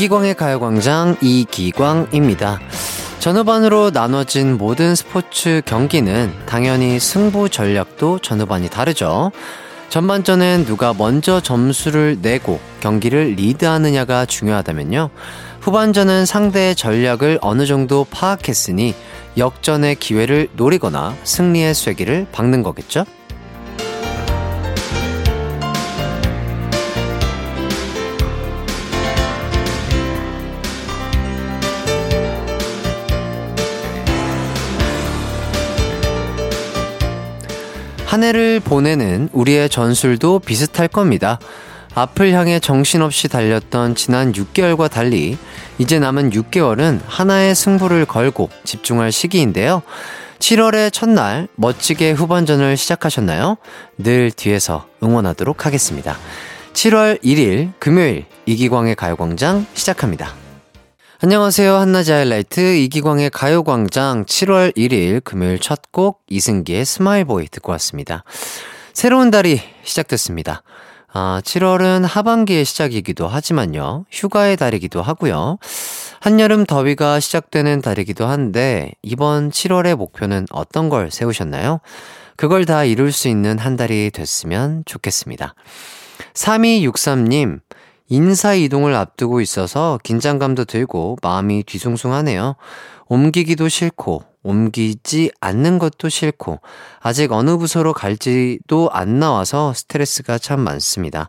이기광의 가요광장 이기광입니다. 전후반으로 나눠진 모든 스포츠 경기는 당연히 승부 전략도 전후반이 다르죠. 전반전엔 누가 먼저 점수를 내고 경기를 리드하느냐가 중요하다면요. 후반전은 상대의 전략을 어느 정도 파악했으니 역전의 기회를 노리거나 승리의 쐐기를 박는 거겠죠? 한 해를 보내는 우리의 전술도 비슷할 겁니다. 앞을 향해 정신없이 달렸던 지난 6개월과 달리 이제 남은 6개월은 하나의 승부를 걸고 집중할 시기인데요. 7월의 첫날 멋지게 후반전을 시작하셨나요? 늘 뒤에서 응원하도록 하겠습니다. 7월 1일 금요일 이기광의 가요광장 시작합니다. 안녕하세요. 한낮의 하이라이트 이기광의 가요광장 7월 1일 금요일 첫 곡 이승기의 Smile Boy 듣고 왔습니다. 새로운 달이 시작됐습니다. 아, 7월은 하반기의 시작이기도 하지만요. 휴가의 달이기도 하고요. 한여름 더위가 시작되는 달이기도 한데 이번 7월의 목표는 어떤 걸 세우셨나요? 그걸 다 이룰 수 있는 한 달이 됐으면 좋겠습니다. 3263님, 인사 이동을 앞두고 있어서 긴장감도 들고 마음이 뒤숭숭하네요. 옮기기도 싫고, 옮기지 않는 것도 싫고, 아직 어느 부서로 갈지도 안 나와서 스트레스가 참 많습니다.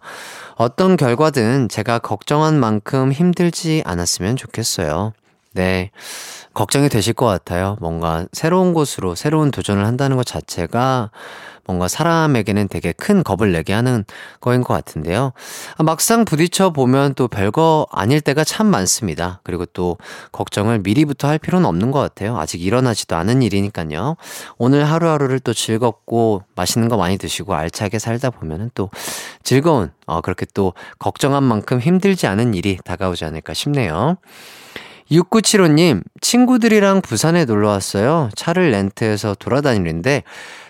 어떤 결과든 제가 걱정한 만큼 힘들지 않았으면 좋겠어요. 네. 걱정이 되실 것 같아요. 뭔가 새로운 곳으로 새로운 도전을 한다는 것 자체가 뭔가 사람에게는 되게 큰 겁을 내게 하는 거인 것 같은데요. 아, 막상 부딪혀 보면 또 별거 아닐 때가 참 많습니다. 그리고 또 걱정을 미리부터 할 필요는 없는 것 같아요. 아직 일어나지도 않은 일이니까요. 오늘 하루하루를 또 즐겁고 맛있는 거 많이 드시고 알차게 살다 보면은 또 즐거운, 어, 그렇게 또 걱정한 만큼 힘들지 않은 일이 다가오지 않을까 싶네요. 6975님, 친구들이랑 부산에 놀러 왔어요. 차를 렌트해서 돌아다니는데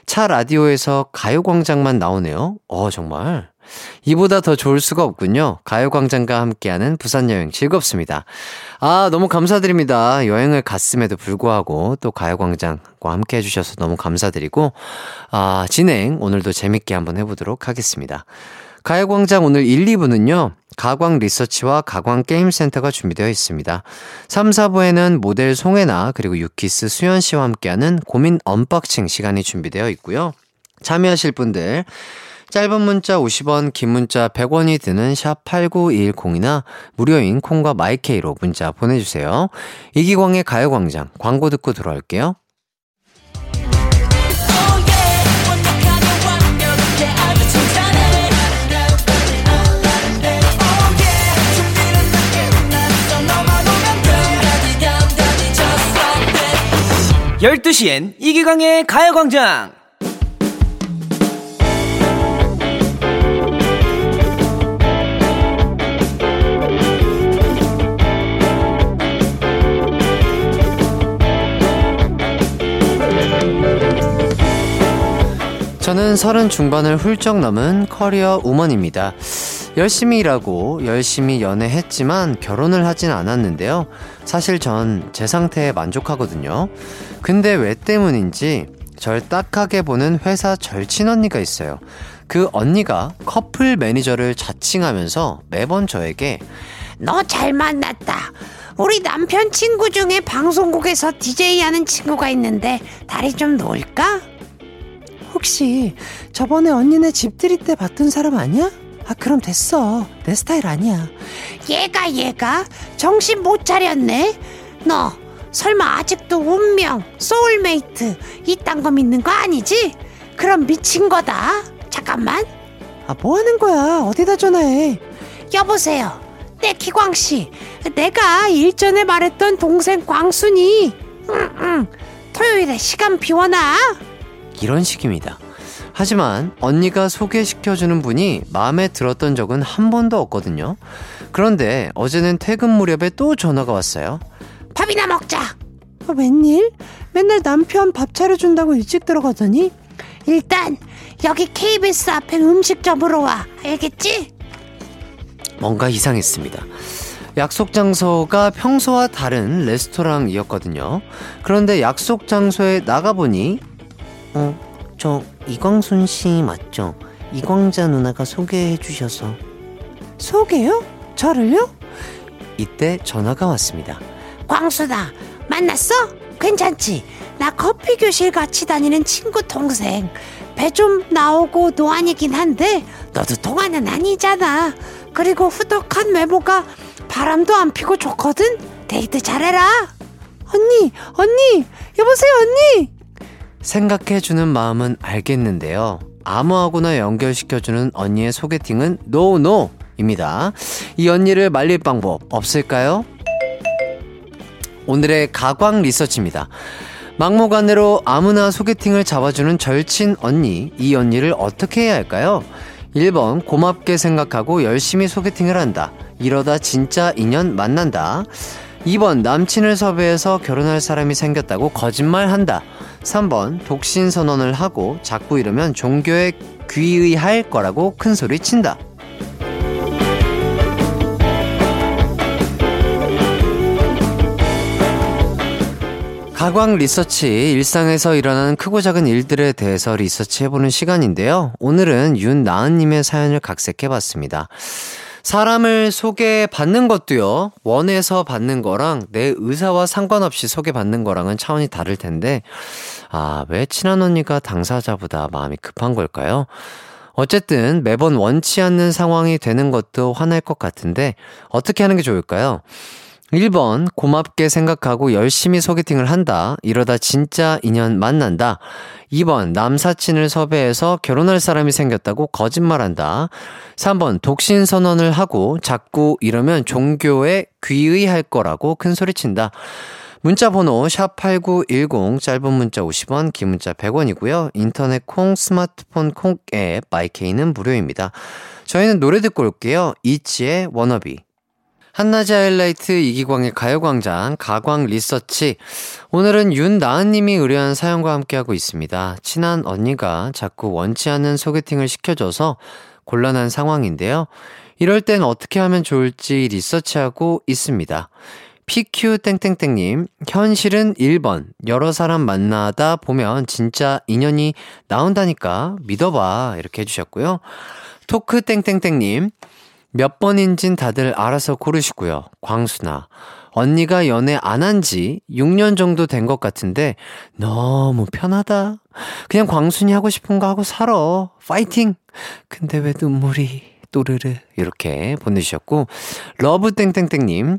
차 라디오에서 가요광장만 나오네요. 어, 정말. 이보다 더 좋을 수가 없군요. 가요광장과 함께하는 부산 여행 즐겁습니다. 아, 너무 감사드립니다. 여행을 갔음에도 불구하고 또 가요광장과 함께 해주셔서 너무 감사드리고, 아, 진행 오늘도 재밌게 한번 해보도록 하겠습니다. 가요광장 오늘 1, 2부는요, 가광 리서치와 가광 게임센터가 준비되어 있습니다. 3, 4부에는 모델 송혜나 그리고 유키스 수현 씨와 함께하는 고민 unboxing 시간이 준비되어 있고요. 참여하실 분들 짧은 문자 50원, 긴 문자 100원이 드는 샵 8910이나 무료인 콩과 마이케이로 문자 보내주세요. 이기광의 가요광장 광고 듣고 들어올게요. 열두 시엔 이기광의 가요광장 저는 서른 중반을 훌쩍 넘은 커리어 우먼입니다. 열심히 일하고 열심히 연애했지만 결혼을 하진 않았는데요. 사실 전 제 상태에 만족하거든요. 근데 왜 때문인지 절 딱하게 보는 회사 절친 언니가 있어요. 그 언니가 커플 매니저를 자칭하면서 매번 저에게 너 잘 만났다. 우리 남편 친구 중에 방송국에서 DJ 하는 친구가 있는데 다리 좀 놓을까? 혹시 저번에 언니네 집들이 때 봤던 사람 아니야? 아 그럼 됐어 내 스타일 아니야 얘가 얘가 정신 못 차렸네. 너 설마 아직도 운명, 소울메이트 이딴 거 믿는 거 아니지? 그럼 미친 거다. 잠깐만. 아 뭐 하는 거야 어디다 전화해 여보세요. 네 기광 씨. 내가 일전에 말했던 동생 광순이. 응 응. 토요일에 시간 비워놔. 이런 식입니다. 하지만 언니가 소개시켜주는 분이 마음에 들었던 적은 한 번도 없거든요. 그런데 어제는 퇴근 무렵에 또 전화가 왔어요. 밥이나 먹자. 아, 웬일? 맨날 남편 밥 차려준다고 일찍 들어가더니 일단 여기 KBS 앞에 음식점으로 와. 알겠지? 뭔가 이상했습니다. 약속 장소가 평소와 다른 레스토랑이었거든요. 그런데 약속 장소에 나가보니, 어, 저 이광순 씨 맞죠? 이광자 누나가 소개해 주셔서. 소개요? 저를요? 이때 전화가 왔습니다. 광수다 만났어? 괜찮지? 나 커피 교실 같이 다니는 친구 동생 배 좀 나오고 노안이긴 한데 너도 동안은 아니잖아 그리고 후덕한 외모가 바람도 안 피고 좋거든 데이트 잘해라 언니, 언니, 여보세요, 언니! 생각해주는 마음은 알겠는데요. 아무하고나 연결시켜주는 언니의 소개팅은 노노입니다. 이 언니를 말릴 방법 없을까요? 오늘의 가광 리서치입니다. 막무가내로 아무나 소개팅을 잡아주는 절친 언니, 이 언니를 어떻게 해야 할까요? 1번, 고맙게 생각하고 열심히 소개팅을 한다. 이러다 진짜 인연 만난다. 2번, 남친을 섭외해서 결혼할 사람이 생겼다고 거짓말 한다. 3번, 독신 선언을 하고 자꾸 이러면 종교에 귀의할 거라고 큰 소리 친다. 가광 리서치, 일상에서 일어나는 크고 작은 일들에 대해서 리서치해보는 시간인데요. 오늘은 윤나은님의 사연을 각색해봤습니다. 사람을 소개받는 것도요, 원해서 받는 거랑 내 의사와 상관없이 소개받는 거랑은 차원이 다를 텐데, 아, 왜 친한 언니가 당사자보다 마음이 급한 걸까요? 어쨌든 매번 원치 않는 상황이 되는 것도 화날 것 같은데, 어떻게 하는 게 좋을까요? 1번, 고맙게 생각하고 열심히 소개팅을 한다. 이러다 진짜 인연 만난다. 2번, 남사친을 섭외해서 결혼할 사람이 생겼다고 거짓말한다. 3번, 독신 선언을 하고 자꾸 이러면 종교에 귀의할 거라고 큰 소리 친다. 문자 번호 샵8910 짧은 문자 50원 긴 문자 100원이고요. 인터넷 콩 스마트폰 콩 앱 마이케이는 무료입니다. 저희는 노래 듣고 올게요. ITZY의 WANNABE 한낮의 하이라이트 이기광의 가요광장 가광 리서치 오늘은 윤나은님이 의뢰한 사연과 함께하고 있습니다. 친한 언니가 자꾸 원치 않는 소개팅을 시켜줘서 곤란한 상황인데요. 이럴 땐 어떻게 하면 좋을지 리서치하고 있습니다. PQ땡땡땡님, 현실은 1번. 여러 사람 만나다 보면 진짜 인연이 나온다니까 믿어봐. 이렇게 해주셨고요. 토크땡땡땡님, 몇 번인진 다들 알아서 고르시고요. 광수나. 언니가 연애 안 한 지 6년 정도 된 것 같은데 너무 편하다. 그냥 광순이 하고 싶은 거 하고 살아. 파이팅! 근데 왜 눈물이 또르르 이렇게 보내주셨고 러브땡땡땡님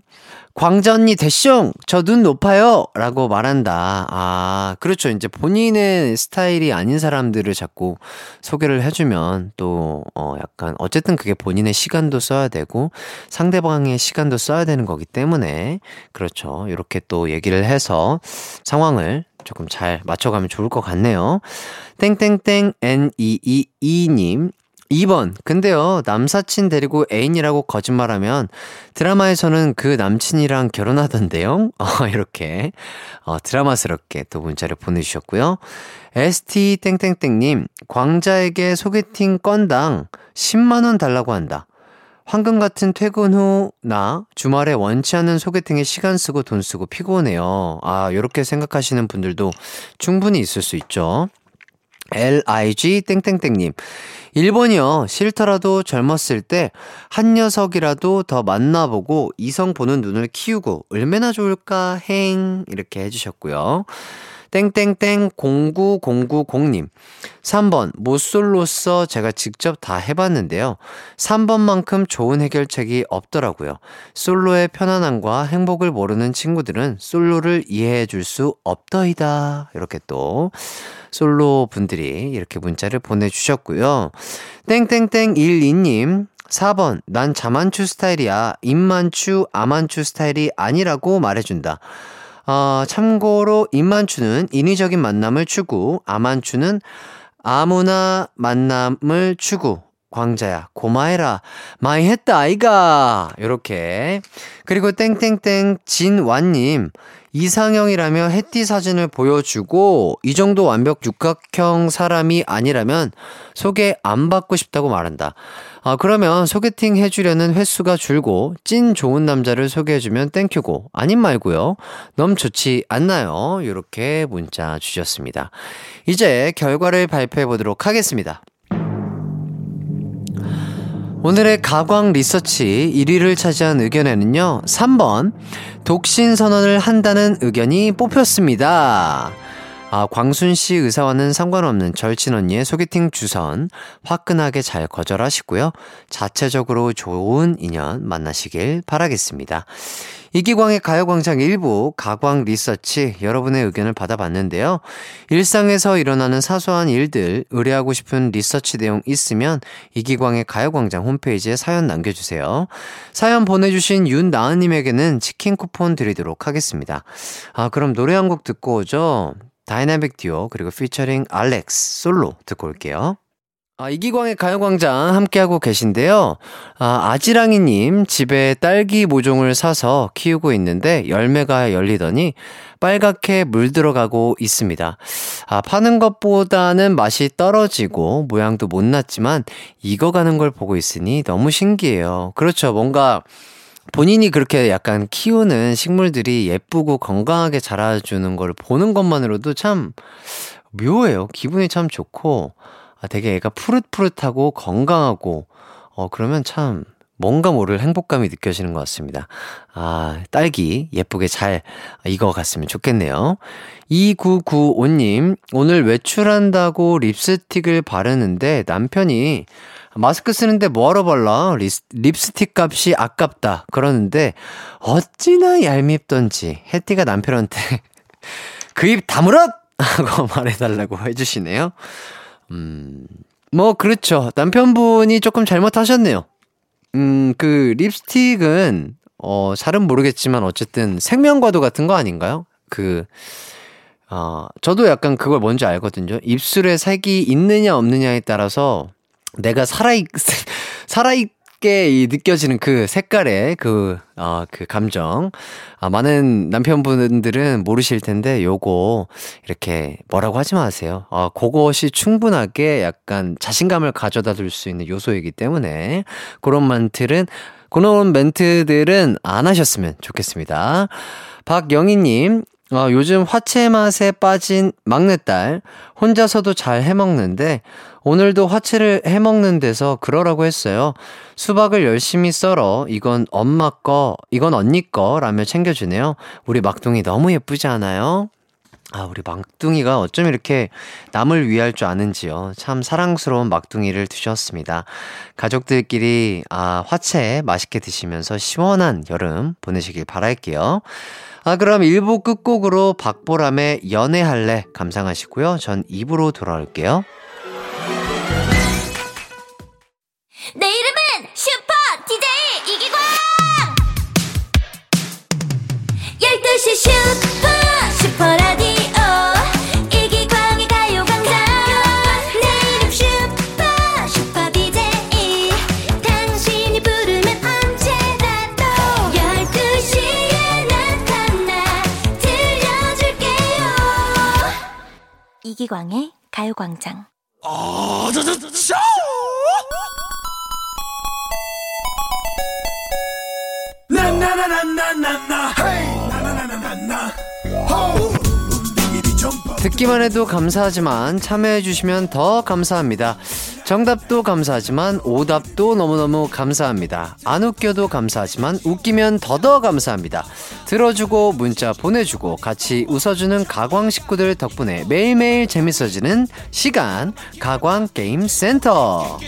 광자 언니 대숑 저 눈 높아요 라고 말한다. 아 그렇죠. 이제 본인의 스타일이 아닌 사람들을 자꾸 소개를 해주면 또 어 약간 어쨌든 그게 본인의 시간도 써야 되고 상대방의 시간도 써야 되는 거기 때문에 그렇죠. 이렇게 또 얘기를 해서 상황을 조금 잘 맞춰가면 좋을 것 같네요. 땡땡땡 N222님 2번. 근데요, 남사친 데리고 애인이라고 거짓말하면 드라마에서는 그 남친이랑 결혼하던데요? 어, 이렇게, 어, 드라마스럽게 또 문자를 보내주셨고요. ST땡땡땡님, 광자에게 소개팅 건당 10만원 달라고 한다. 황금 같은 퇴근 후 나 주말에 원치 않는 소개팅에 시간 쓰고 돈 쓰고 피곤해요. 아, 요렇게 생각하시는 분들도 충분히 있을 수 있죠. LIG 땡땡땡님. 1번이요. 싫더라도 젊었을 때 한 녀석이라도 더 만나보고 이성 보는 눈을 키우고 얼마나 좋을까 행 이렇게 해주셨고요. 땡땡땡 09090님. 3번 모쏠로서 제가 직접 다 해봤는데요. 3번만큼 좋은 해결책이 없더라고요. 솔로의 편안함과 행복을 모르는 친구들은 솔로를 이해해 줄 수 없더이다. 이렇게 또 솔로 분들이 이렇게 문자를 보내주셨고요. 땡땡땡 12님. 4번, 난 자만추 스타일이야. 입만추, 아만추 스타일이 아니라고 말해준다. 어, 참고로 입만추는 인위적인 만남을 추구, 아만추는 아무나 만남을 추구. 광자야, 고마해라. 많이 했다, 아이가. 요렇게. 그리고 땡땡땡 진완님. 이상형이라며 해띠 사진을 보여주고 이 정도 완벽 육각형 사람이 아니라면 소개 안 받고 싶다고 말한다. 아, 그러면 소개팅 해주려는 횟수가 줄고, 찐 좋은 남자를 소개해주면 땡큐고, 아님 말고요. 너무 좋지 않나요? 이렇게 문자 주셨습니다. 이제 결과를 발표해 보도록 하겠습니다. 오늘의 가광 리서치 1위를 차지한 의견에는요, 3번, 독신 선언을 한다는 의견이 뽑혔습니다. 아, 광순 씨 의사와는 상관없는 절친 언니의 소개팅 주선 화끈하게 잘 거절하시고요. 자체적으로 좋은 인연 만나시길 바라겠습니다. 이기광의 가요광장 일부 가광 리서치 여러분의 의견을 받아봤는데요. 일상에서 일어나는 사소한 일들 의뢰하고 싶은 리서치 내용 있으면 이기광의 가요광장 홈페이지에 사연 남겨주세요. 사연 보내주신 윤나은님에게는 치킨 쿠폰 드리도록 하겠습니다. 아 그럼 노래 한 곡 듣고 오죠. 다이나믹 듀오 그리고 피처링 알렉스 솔로 듣고 올게요. 아, 이기광의 가요광장 함께하고 계신데요. 아, 아지랑이님, 집에 딸기 모종을 사서 키우고 있는데 열매가 열리더니 빨갛게 물들어가고 있습니다. 아, 파는 것보다는 맛이 떨어지고 모양도 못났지만 익어가는 걸 보고 있으니 너무 신기해요. 그렇죠. 뭔가 본인이 그렇게 약간 키우는 식물들이 예쁘고 건강하게 자라주는 걸 보는 것만으로도 참 묘해요. 기분이 참 좋고, 아, 되게 애가 푸릇푸릇하고 건강하고, 어, 그러면 참 뭔가 모를 행복감이 느껴지는 것 같습니다. 아, 딸기 예쁘게 잘 익어갔으면 좋겠네요. 2995님, 오늘 외출한다고 립스틱을 바르는데 남편이 마스크 쓰는데 뭐하러 발라? 립스틱 값이 아깝다. 그러는데 어찌나 얄밉던지 해띠가 남편한테 그 입 다물어! 하고 말해달라고 해주시네요. 음, 뭐 그렇죠. 남편분이 조금 잘못하셨네요. 음, 그 립스틱은 어, 잘은 모르겠지만 어쨌든 생명과도 같은 거 아닌가요? 그 어, 저도 약간 그걸 뭔지 알거든요. 입술에 색이 있느냐 없느냐에 따라서 내가 살아있, 살아있게 느껴지는 그 색깔의 그, 어, 그 감정. 아, 많은 남편분들은 모르실 텐데, 요거, 이렇게 뭐라고 하지 마세요. 아, 그것이 충분하게 약간 자신감을 가져다 줄 수 있는 요소이기 때문에, 그런 멘트는, 그런 멘트들은 안 하셨으면 좋겠습니다. 박영희님, 어, 요즘 화채 맛에 빠진 막내딸, 혼자서도 잘 해먹는데, 오늘도 화채를 해먹는 데서 그러라고 했어요. 수박을 열심히 썰어, 이건 엄마 거, 이건 언니 거, 라며 챙겨주네요. 우리 막둥이 너무 예쁘지 않아요? 아, 우리 막둥이가 어쩜 이렇게 남을 위할 줄 아는지요. 참 사랑스러운 막둥이를 두셨습니다. 가족들끼리, 아, 화채 맛있게 드시면서 시원한 여름 보내시길 바랄게요. 아, 그럼 1부 끝곡으로 박보람의 연애할래 감상하시고요. 전 2부로 돌아올게요. 내 이름은 슈퍼 DJ 이기광! 12시 슈퍼 이기광의 가요광장 듣기만 해도 감사하지만 참여해주시면 더 감사합니다. 정답도 감사하지만 오답도 너무너무 감사합니다. 안 웃겨도 감사하지만 웃기면 더더 감사합니다. 들어주고 문자 보내주고 같이 웃어주는 가광 식구들 덕분에 매일매일 재밌어지는 시간 가광 게임 센터.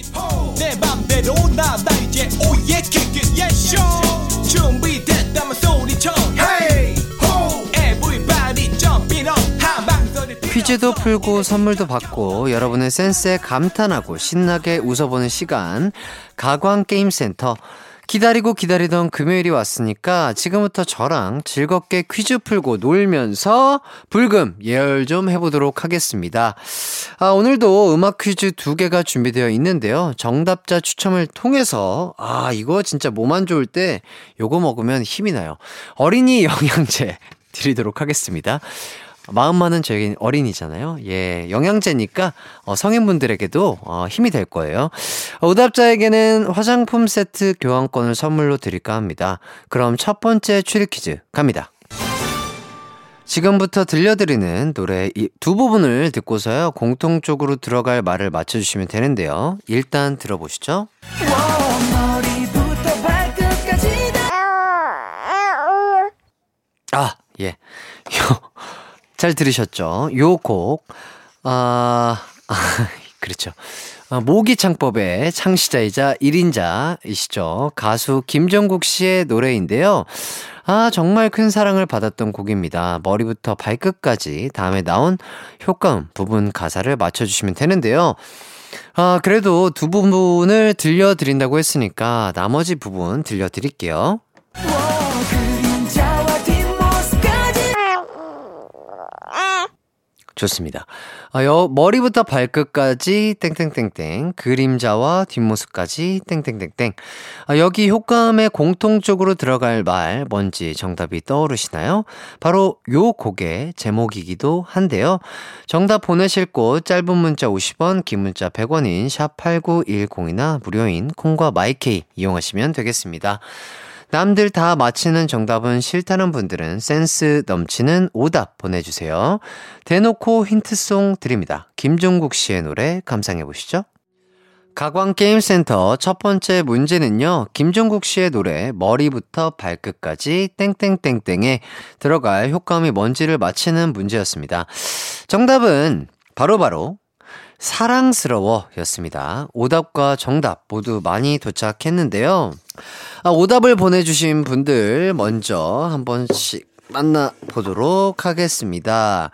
퀴즈도 풀고 선물도 받고 여러분의 센스에 감탄하고 신나게 웃어보는 시간 가광 게임 센터 기다리고 기다리던 금요일이 왔으니까 지금부터 저랑 즐겁게 퀴즈 풀고 놀면서 불금 예열 좀 해보도록 하겠습니다. 아, 오늘도 음악 퀴즈 두 개가 준비되어 있는데요. 정답자 추첨을 통해서 아, 이거 진짜 몸 안 좋을 때 요거 먹으면 힘이 나요. 어린이 영양제 드리도록 하겠습니다. 마음만은 저희 어린이잖아요. 예, 영양제니까 어, 성인분들에게도 어, 힘이 될 거예요. 어, 오답자에게는 화장품 세트 교환권을 선물로 드릴까 합니다. 그럼 첫 번째 추리 퀴즈 갑니다. 지금부터 들려드리는 노래 이두 부분을 듣고서요 공통적으로 들어갈 말을 맞춰주시면 되는데요. 일단 들어보시죠. 아, 예. 잘 들으셨죠? 요 곡, 아, 아 그렇죠. 아, 모기 창법의 창시자이자 1인자이시죠. 가수 김정국 씨의 노래인데요. 아, 정말 큰 사랑을 받았던 곡입니다. 머리부터 발끝까지 다음에 나온 효과음 부분 가사를 맞춰주시면 되는데요. 아, 그래도 두 부분을 들려드린다고 했으니까 나머지 부분 들려드릴게요. 좋습니다. 아, 여, 머리부터 발끝까지 땡땡땡땡 그림자와 뒷모습까지 땡땡땡땡 아, 여기 효과음에 공통적으로 들어갈 말 뭔지 정답이 떠오르시나요? 바로 요 곡의 제목이기도 한데요. 정답 보내실 곳 짧은 문자 50원 긴 문자 100원인 샵 8910이나 무료인 콩과 마이케이 이용하시면 되겠습니다. 남들 다 맞히는 정답은 싫다는 분들은 센스 넘치는 오답 보내주세요. 대놓고 힌트송 드립니다. 김종국 씨의 노래 감상해 보시죠. 가광게임센터 첫 번째 문제는요, 김종국 씨의 노래, 머리부터 발끝까지 땡땡땡땡에 들어갈 효과음이 뭔지를 맞히는 문제였습니다. 정답은 바로바로 사랑스러워 였습니다. 오답과 정답 모두 많이 도착했는데요. 아, 오답을 보내주신 분들 먼저 한 번씩 만나보도록 하겠습니다.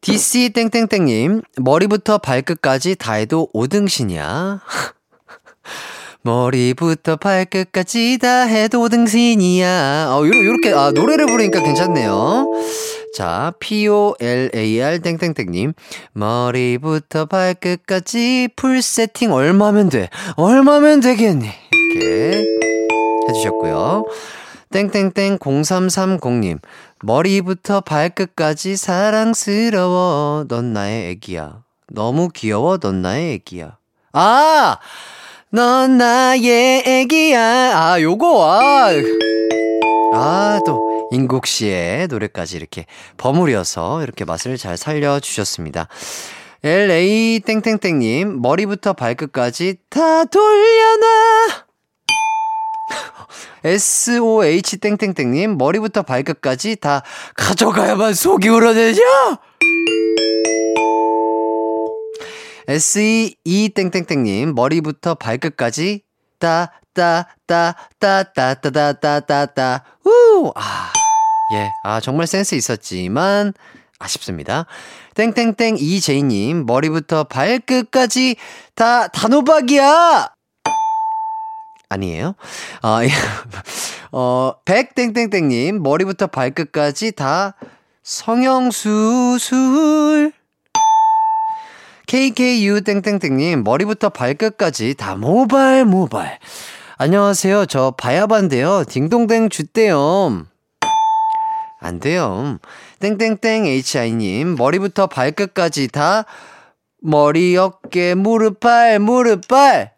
DC 땡땡땡님, 머리부터 발끝까지 다 해도 5등신이야. 머리부터 발끝까지 다 해도 5등신이야. 어, 요렇게, 아, 노래를 부르니까 괜찮네요. 자, P-O-L-A-R 땡땡땡님. 머리부터 발끝까지 풀 세팅 얼마면 돼? 얼마면 되겠니? 이렇게 해주셨고요. 땡땡땡 0330님. 머리부터 발끝까지 사랑스러워. 넌 나의 애기야. 너무 귀여워. 넌 나의 애기야. 아! 넌 나의 애기야. 아, 요거, 아. 아, 또, 인국 씨의 노래까지 이렇게 버무려서 이렇게 맛을 잘 살려주셨습니다. LA 땡땡땡님, 머리부터 발끝까지 다 돌려놔! SOH 땡땡땡님, 머리부터 발끝까지 다 가져가야만 속이 우러내죠? SEE 땡땡땡님, 머리부터 발끝까지 따, 따, 따, 따, 따, 따, 따, 따, 따, 따, 우! 아, 예. 아, 정말 센스 있었지만, 아쉽습니다. 땡땡땡 이제이 님, 머리부터 발끝까지 다 단호박이야! 아니에요. 어, 어, 백땡땡땡님, 머리부터 발끝까지 다 성형수술. KKU 땡땡땡님, 머리부터 발끝까지 다 모발, 모발. 안녕하세요. 저 바야반데요. 딩동댕 주대요. 안 돼요. 땡땡땡 HI님, 머리부터 발끝까지 다 머리, 어깨, 무릎, 발, 무릎, 발.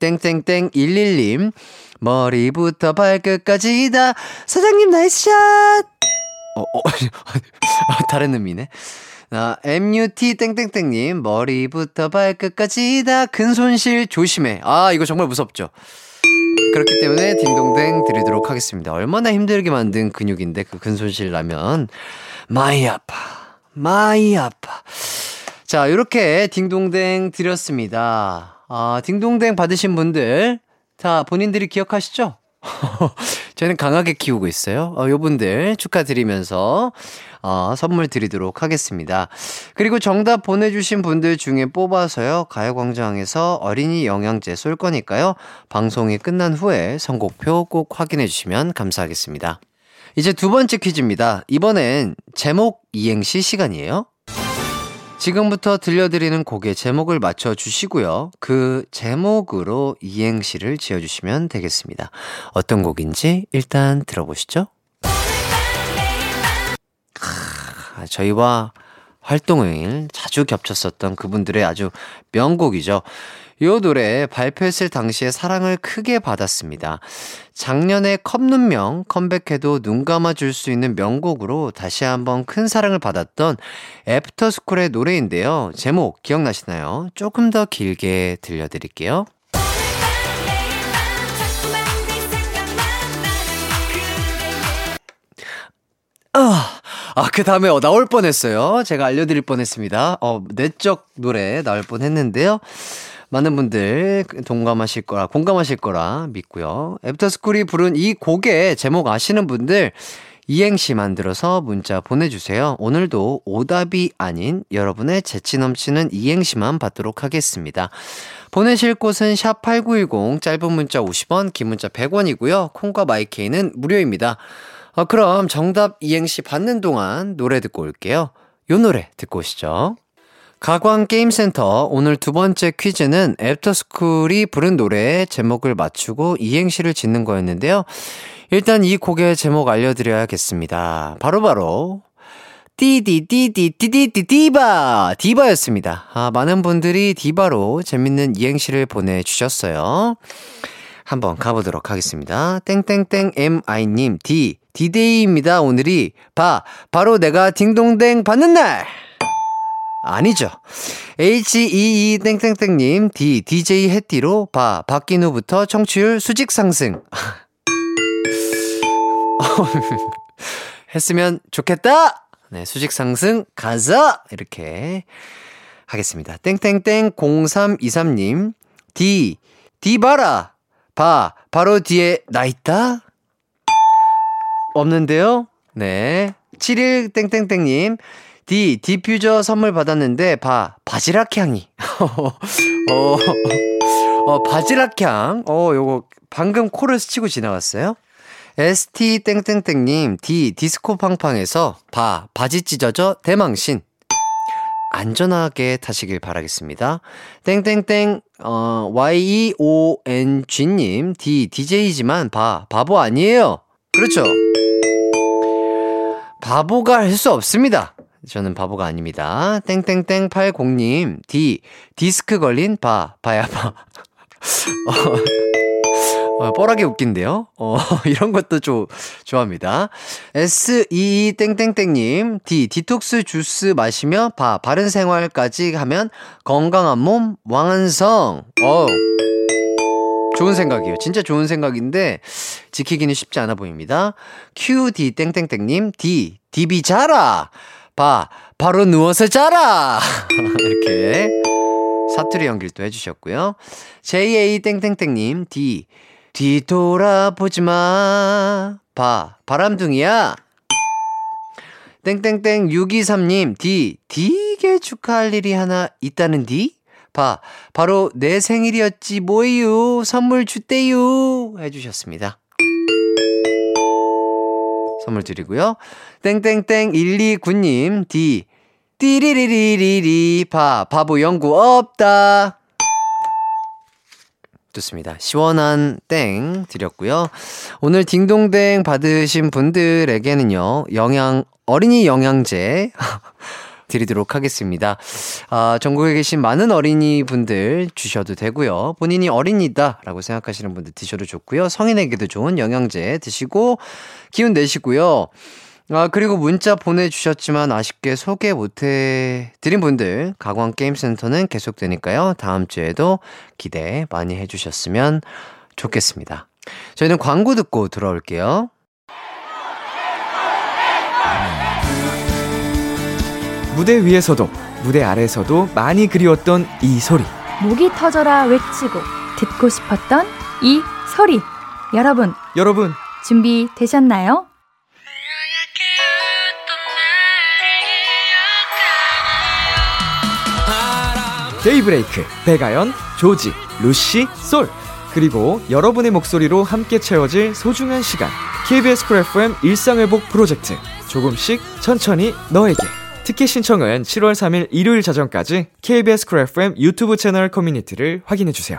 땡땡땡 11님 머리부터 발끝까지 다 사장님 nice shot 어, 어, 아, 다른 의미네. 아, MUT 땡땡땡님 머리부터 발끝까지 다 근손실 조심해. 아 이거 정말 무섭죠. 그렇기 때문에 딩동댕 드리도록 하겠습니다. 얼마나 힘들게 만든 근육인데 그 근손실 나면 많이 아파, 많이 아파. 자 이렇게 딩동댕 드렸습니다. 아, 딩동댕 받으신 분들 다 본인들이 기억하시죠? 저는 강하게 키우고 있어요. 어, 요분들 축하드리면서 어, 선물 드리도록 하겠습니다. 그리고 정답 보내주신 분들 중에 뽑아서요. 가요광장에서 어린이 영양제 쏠 거니까요. 방송이 끝난 후에 선곡표 꼭 확인해 주시면 감사하겠습니다. 이제 두 번째 퀴즈입니다. 이번엔 제목 이행시 시간이에요. 지금부터 들려드리는 곡의 제목을 맞춰 주시고요. 그 제목으로 이행시를 지어주시면 되겠습니다. 어떤 곡인지 일단 들어보시죠. 아, 저희와 활동을 자주 겹쳤었던 그분들의 아주 명곡이죠. 이 노래 발표했을 당시에 사랑을 크게 받았습니다. 작년에 컵눈명 컴백해도 눈 감아줄 수 있는 명곡으로 다시 한번 큰 사랑을 받았던 애프터스쿨의 노래인데요. 제목 기억나시나요? 조금 더 길게 들려드릴게요. 아, 아, 그 다음에 어, 나올 뻔 했어요. 제가 알려드릴 뻔 했습니다. 어, 내적 노래 나올 뻔 했는데요. 많은 분들 동감하실 거라, 공감하실 거라 믿고요. 애프터스쿨이 부른 이 곡의 제목 아시는 분들 이행시 만들어서 문자 보내주세요. 오늘도 오답이 아닌 여러분의 재치 넘치는 이행시만 받도록 하겠습니다. 보내실 곳은 샵8910, 짧은 문자 50원, 긴 문자 100원이고요. 콩과 마이케이는 무료입니다. 어, 그럼 정답 이행시 받는 동안 노래 듣고 올게요. 요 노래 듣고 오시죠. 가광게임센터 오늘 두 번째 퀴즈는 애프터스쿨이 부른 노래의 제목을 맞추고 이행시를 짓는 거였는데요. 일단 이 곡의 제목 알려드려야겠습니다. 바로바로 띠디디디디디디 디바 디바였습니다. 아, 많은 분들이 디바로 재밌는 이행시를 보내주셨어요. 한번 가보도록 하겠습니다. 땡땡땡 MI님 디 디데이입니다. 오늘이 바 바로 내가 딩동댕 받는 날. 아니죠. H22 땡땡땡님 D DJ 해띠로 바 바뀐 후부터 청취율 수직 상승. 했으면 좋겠다. 네, 수직 상승 가자 이렇게 하겠습니다. 땡땡땡 0323님 D 봐라 바 바로 뒤에 나 있다. 없는데요? 네. 71 땡땡땡님 디 디퓨저 선물 받았는데 바 바지락 향이. 어, 어 바지락 향. 어 요거 방금 코를 스치고 지나갔어요. ST 땡땡땡님 디 디스코 팡팡에서 바 바지 찢어져 대망신. 안전하게 타시길 바라겠습니다. 땡땡땡 어 YEONG님 디 DJ지만 바 바보 아니에요. 그렇죠. 바보가 할 수 없습니다. 저는 바보가 아닙니다. 땡땡땡 80님, 디, 디스크 걸린 바, 바야 바. 어, 어, 뻘하게 웃긴데요? 어, 이런 것도 좀 좋아합니다. S22 땡땡땡님, 디, 디톡스 주스 마시며 바, 바른 생활까지 하면 건강한 몸 완성. 어 좋은 생각이에요. 진짜 좋은 생각인데 지키기는 쉽지 않아 보입니다. QD 땡땡땡님, D, DB 자라. 바, 바로 누워서 자라! 이렇게 사투리 또 해주셨고요. JA 땡땡땡님, D, 뒤돌아보지 마. 바, 바람둥이야. 땡땡땡 623님, D, 되게 축하할 일이 하나 있다는 D? 바, 바로 내 생일이었지 뭐예요. 선물 주대요. 해주셨습니다. 선물 드리고요. 땡땡땡 129님, D. 띠리리리리리, 바, 바보 연구 없다. 좋습니다. 시원한 땡 드렸고요. 오늘 딩동댕 받으신 분들에게는요, 영양, 어린이 영양제 드리도록 하겠습니다. 아, 전국에 계신 많은 어린이 분들 주셔도 되고요. 본인이 어린이다라고 생각하시는 분들 드셔도 좋고요. 성인에게도 좋은 영양제 드시고 기운 내시고요. 아, 그리고 문자 보내주셨지만 아쉽게 소개 못해 드린 분들, 가광게임센터는 계속되니까요. 다음 주에도 기대 많이 해주셨으면 좋겠습니다. 저희는 광고 듣고 돌아올게요. 무대 위에서도 무대 아래에서도 많이 그리웠던 이 소리 목이 터져라 외치고 듣고 싶었던 이 소리 여러분 여러분 준비 되셨나요? 데이브레이크 백아연 조지 루시 쏠. 그리고 여러분의 목소리로 함께 채워질 소중한 시간. KBS 쿨 FM 일상회복 프로젝트. 조금씩 천천히 너에게. 티켓 신청은 7월 3일 일요일 자정까지 KBS 쿨 FM 유튜브 채널 커뮤니티를 확인해 주세요.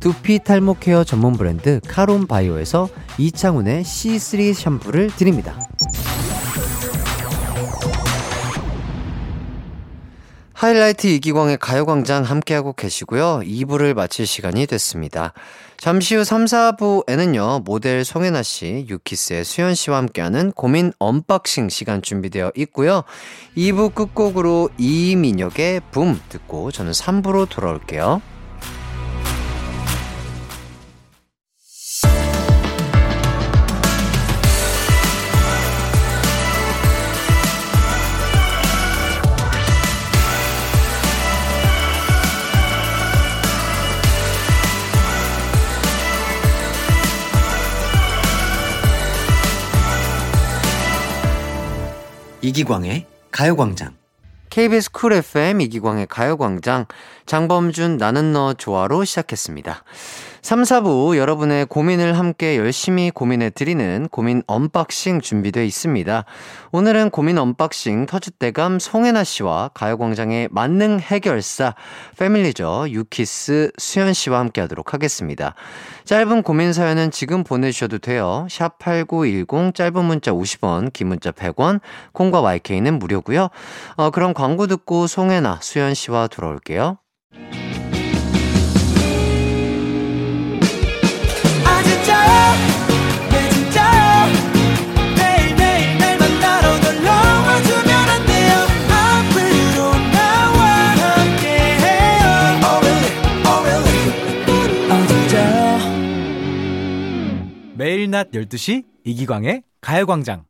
두피 탈모 care 전문 브랜드 카론 바이오에서 이창훈의 C3 샴푸를 드립니다. 하이라이트 이기광의 가요광장 함께하고 계시고요. 2부를 마칠 시간이 됐습니다. 잠시 후 3, 4부에는요, 모델 송해나 씨, 유키스의 수현 씨와 함께하는 고민 unboxing 시간 준비되어 있고요. 2부 끝곡으로 이민혁의 붐 듣고 저는 3부로 돌아올게요. 이기광의 가요광장. KBS 쿨 FM 이기광의 가요광장. 장범준 나는 너 좋아로 시작했습니다. 3, 4부 여러분의 고민을 함께 열심히 고민해 드리는 고민 unboxing 준비되어 있습니다. 오늘은 고민 unboxing 터줏대감 송해나 씨와 가요광장의 만능 해결사 패밀리저 유키스 수현 씨와 함께 하도록 하겠습니다. 짧은 고민 사연은 지금 보내주셔도 돼요. 샵 8910 짧은 문자 50원, 긴 문자 100원, 콩과 YK는 무료고요. 어, 그럼 광고 듣고 송혜나 수현 씨와 돌아올게요. 매일 낮 12시 이기광의 가요광장.